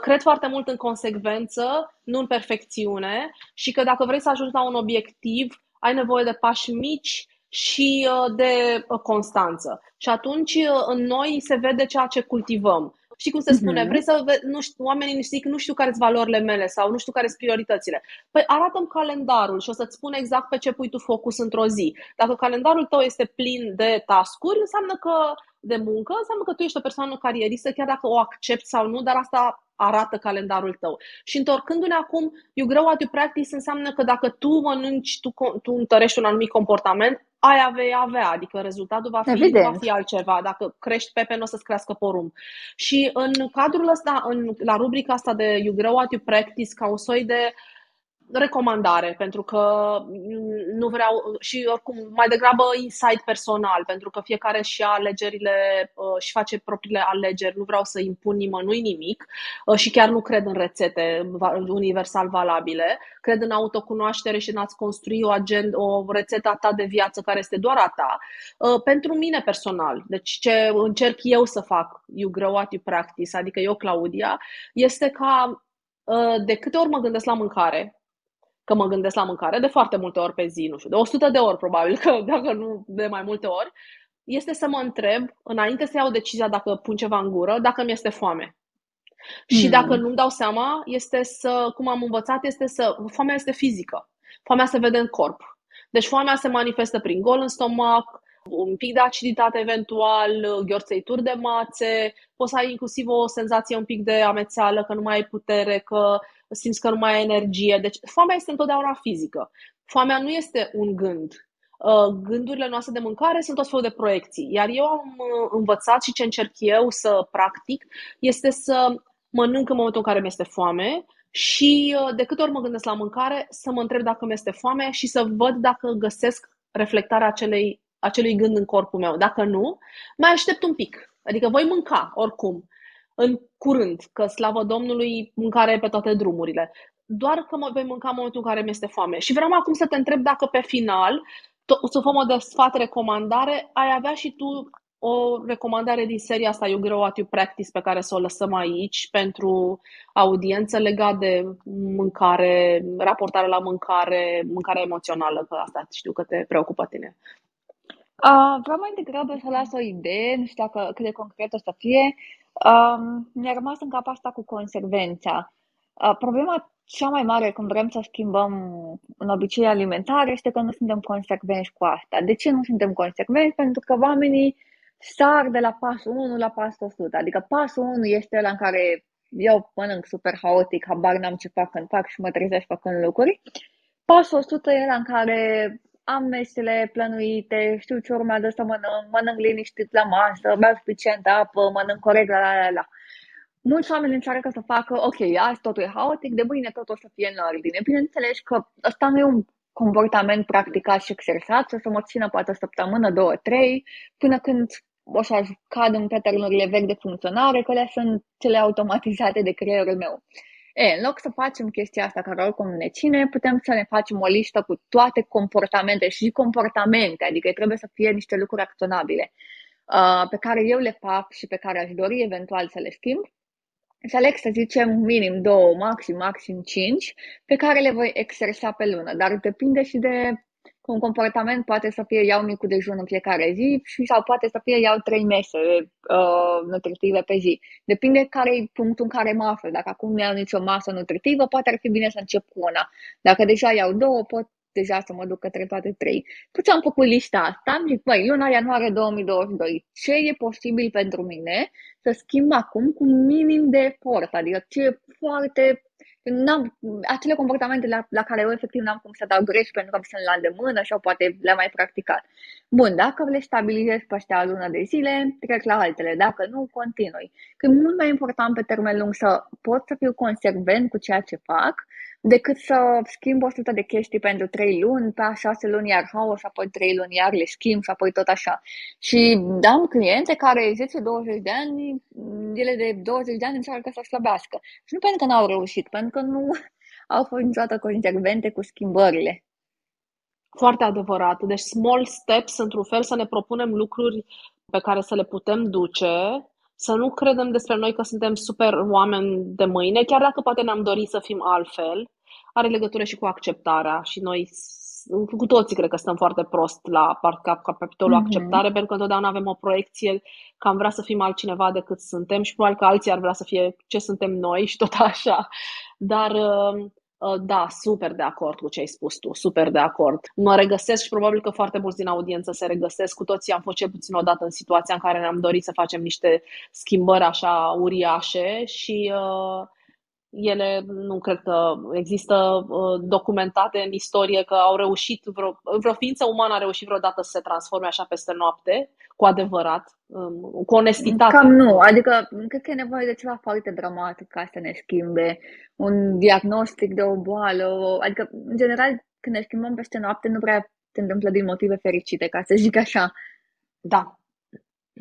cred foarte mult în consecvență, nu în perfecțiune și că dacă vrei să ajungi la un obiectiv, ai nevoie de pași mici și de constanță. Și atunci în noi se vede ceea ce cultivăm. Și cum se spune, uh-huh. vrei să ve- nu știu, oamenii nu zic, nu știu care sunt valorile mele sau nu știu care sunt prioritățile. Păi arată-mi calendarul și o să-ți spun exact pe ce pui tu focus într-o zi. Dacă calendarul tău este plin de tascuri, înseamnă că de muncă, înseamnă că tu ești o persoană carieristă, chiar dacă o accepti sau nu, dar asta arată calendarul tău. Și întorcându-ne acum, you grow what you practice înseamnă că dacă tu mănânci, tu, tu întărești un anumit comportament, aia vei avea, adică rezultatul va fi, va fi altceva. Dacă crești pepe, nu o să-ți crească porumb. Și în cadrul ăsta, în, la rubrica asta de You Grow What You Practice, ca un soi de recomandare, pentru că nu vreau și oricum mai degrabă insight personal, pentru că fiecare și alegerile uh, și face propriile alegeri, nu vreau să impun nimănui nimic uh, și chiar nu cred în rețete universal valabile, cred în autocunoaștere și în a-ți construi o agenda, o rețetă a ta de viață care este doar a ta. Uh, pentru mine personal, deci ce încerc eu să fac, you grow what you practice, adică eu, Claudia, este ca de câte ori mă gândesc la mâncare, că mă gândesc la mâncare de foarte multe ori pe zi, nu știu, de 100 de ori probabil, că dacă nu de mai multe ori, este să mă întreb, înainte să iau decizia dacă pun ceva în gură, dacă mi este foame. Și mm. dacă nu-mi dau seama, este să, cum am învățat, este să, foamea este fizică. Foamea se vede în corp. Deci foamea se manifestă prin gol în stomac, un pic de aciditate eventual, gheorțăituri de mațe, poți să ai inclusiv o senzație un pic de amețeală, că nu mai ai putere, că simți că nu mai ai energie. Deci foamea este întotdeauna fizică. Foamea nu este un gând. Uh, gândurile noastre de mâncare sunt tot felul de proiecții. Iar eu am uh, învățat și ce încerc eu să practic este să mănânc în momentul în care mi este foame și uh, de câte ori mă gândesc la mâncare, să mă întreb dacă mi este foame și să văd dacă găsesc reflectarea acelei, acelui gând în corpul meu. Dacă nu, mai aștept un pic. Adică voi mânca oricum în curând, că slavă Domnului, mâncare pe toate drumurile. Doar că mă vei mânca în momentul în care mi este foame. Și vreau acum să te întreb dacă pe final, sub formă de sfat recomandare, ai avea și tu o recomandare din seria asta, You Grow What You Practice, pe care să o lăsăm aici pentru audiență legat de mâncare, raportare la mâncare, mâncare emoțională, că asta știu că te preocupă tine. Uh, vreau mai degrabă să las o idee, nu știu dacă cât de concret o să fie, Um, mi-a rămas în cap asta cu consecvența. Uh, problema cea mai mare când vrem să schimbăm un obicei alimentar este că nu suntem consecvenți cu asta. De ce nu suntem consecvenți? Pentru că oamenii sar de la pasul 1 la pasul 100. Adică pasul 1 este ăla în care eu mănânc super haotic, habar n-am ce fac când fac și mă trezesc făcând lucruri. Pasul 100 e ăla în care am mesele plănuite, știu ce urmează să mănânc, mănânc liniștit la masă, beau suficient apă, mănânc corect, la la la la. Mulți oameni încearcă să facă, ok, azi totul e haotic, de mâine totul o să fie în ordine. Bineînțeles că ăsta nu e un comportament practicat și exersat, o să mă țină poate o săptămână, două, trei, până când o să cad în pattern vechi de funcționare, că le sunt cele automatizate de creierul meu. E, în loc să facem chestia asta care oricum ne ține, putem să ne facem o listă cu toate comportamente și comportamente, adică trebuie să fie niște lucruri acționabile uh, pe care eu le fac și pe care aș dori eventual să le schimb. Să aleg, să zicem, minim două, maxim, maxim cinci, pe care le voi exersa pe lună, dar depinde și de un comportament poate să fie iau micul dejun în fiecare zi și sau poate să fie iau trei mese uh, nutritive pe zi. Depinde care e punctul în care mă aflu. Dacă acum nu iau nicio masă nutritivă, poate ar fi bine să încep cu una. Dacă deja iau două, pot deja să mă duc către toate trei. După ce am făcut lista asta, am zis, băi, luna ianuarie 2022, ce e posibil pentru mine să schimb acum cu minim de efort, adică ce e foarte n-am, acele comportamente la, la care eu efectiv n-am cum să dau greș pentru că sunt la îndemână sau poate le-am mai practicat. Bun, dacă le stabilizez pe ăștia lună de zile, trec la altele. Dacă nu, continui. Că e mult mai important pe termen lung să pot să fiu consecvent cu ceea ce fac, decât să schimb 100 de chestii pentru 3 luni, pe 6 luni iar haos, apoi 3 luni iar le schimb și apoi tot așa. Și am cliente care 10-20 de ani, ele de 20 de ani încearcă să slăbească. Și nu pentru că n-au reușit, pentru că nu au fost niciodată consecvente cu schimbările. Foarte adevărat. Deci small steps, într-un fel, să ne propunem lucruri pe care să le putem duce, să nu credem despre noi că suntem super oameni de mâine, chiar dacă poate ne-am dorit să fim altfel, are legătură și cu acceptarea și noi cu toții cred că stăm foarte prost la capitolul mm-hmm. acceptare, pentru că întotdeauna avem o proiecție că am vrea să fim altcineva decât suntem și probabil că alții ar vrea să fie ce suntem noi și tot așa. Dar uh, Uh, da, super de acord cu ce ai spus tu, super de acord. Mă regăsesc și probabil că foarte mulți din audiență se regăsesc. Cu toții am fost cel puțin odată în situația în care ne-am dorit să facem niște schimbări așa uriașe și uh, ele nu cred că există uh, documentate în istorie că au reușit, vreo, vreo ființă umană a reușit vreodată să se transforme așa peste noapte, cu adevărat, um, cu onestitate. Cam nu, adică cred că e nevoie de ceva foarte dramatic ca să ne schimbe un diagnostic de o boală, adică în general când ne schimbăm peste noapte nu prea se întâmplă din motive fericite, ca să zic așa. Da,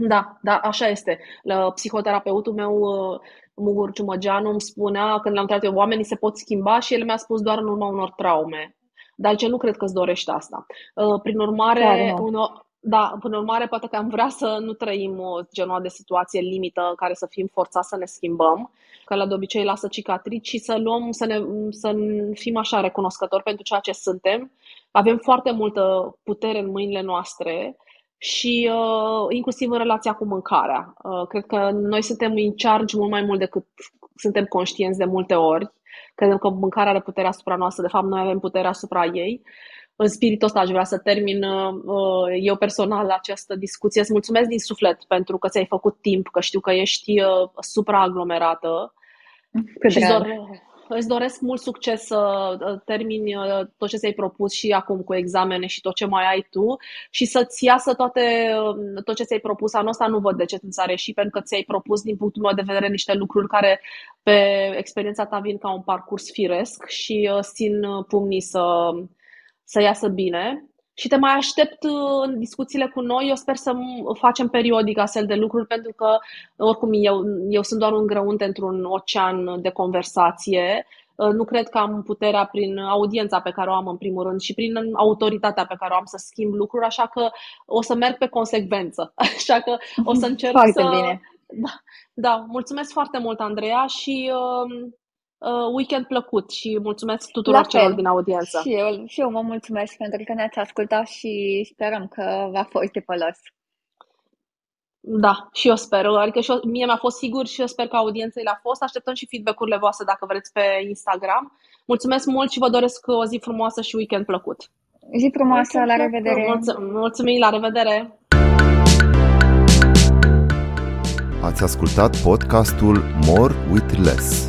da, da, așa este. La psihoterapeutul meu uh, Mugur Ciumăgeanu îmi spunea, când l-am întrebat eu, oamenii se pot schimba și el mi-a spus doar în urma unor traume. Dar ce nu cred că îți dorești asta. Uh, prin urmare, uno, da, prin urmare, poate că am vrea să nu trăim o genul de situație limită în care să fim forțați să ne schimbăm, că la de obicei lasă cicatrici și să luăm, să, ne, să fim așa recunoscători pentru ceea ce suntem. Avem foarte multă putere în mâinile noastre și uh, inclusiv în relația cu mâncarea. Uh, cred că noi suntem în charge mult mai mult decât suntem conștienți de multe ori. Credem că mâncarea are puterea asupra noastră, de fapt noi avem puterea asupra ei. În spiritul ăsta aș vrea să termin uh, eu personal această discuție. Îți mulțumesc din suflet pentru că ți-ai făcut timp, că știu că ești uh, supraaglomerată. Cât și îți doresc mult succes să uh, termini uh, tot ce ți-ai propus și acum cu examene și tot ce mai ai tu și să-ți iasă toate, uh, tot ce ți-ai propus. Anul ăsta nu văd de ce ți are și pentru că ți-ai propus din punctul meu de vedere niște lucruri care pe experiența ta vin ca un parcurs firesc și țin pumnii să, să iasă bine și te mai aștept uh, în discuțiile cu noi. Eu sper să facem periodic astfel de lucruri pentru că, oricum, eu, eu sunt doar un grăunte într-un ocean de conversație. Uh, nu cred că am puterea prin audiența pe care o am în primul rând și prin autoritatea pe care o am să schimb lucruri, așa că o să merg pe consecvență. Așa că o să încerc foarte să... Bine. Da, da, mulțumesc foarte mult, Andreea, și uh, uh, weekend plăcut și mulțumesc tuturor celor din audiență. Și eu, și eu mă mulțumesc pentru că ne-ați ascultat și sperăm că va fost de folos. Da, și eu sper. Adică și eu, mie mi-a fost sigur și eu sper că audienței le-a fost. Așteptăm și feedback-urile voastre dacă vreți pe Instagram. Mulțumesc mult și vă doresc o zi frumoasă și weekend plăcut. Zi frumoasă, la revedere! Mulțumim, mulțumim, la revedere! Ați ascultat podcastul More with Less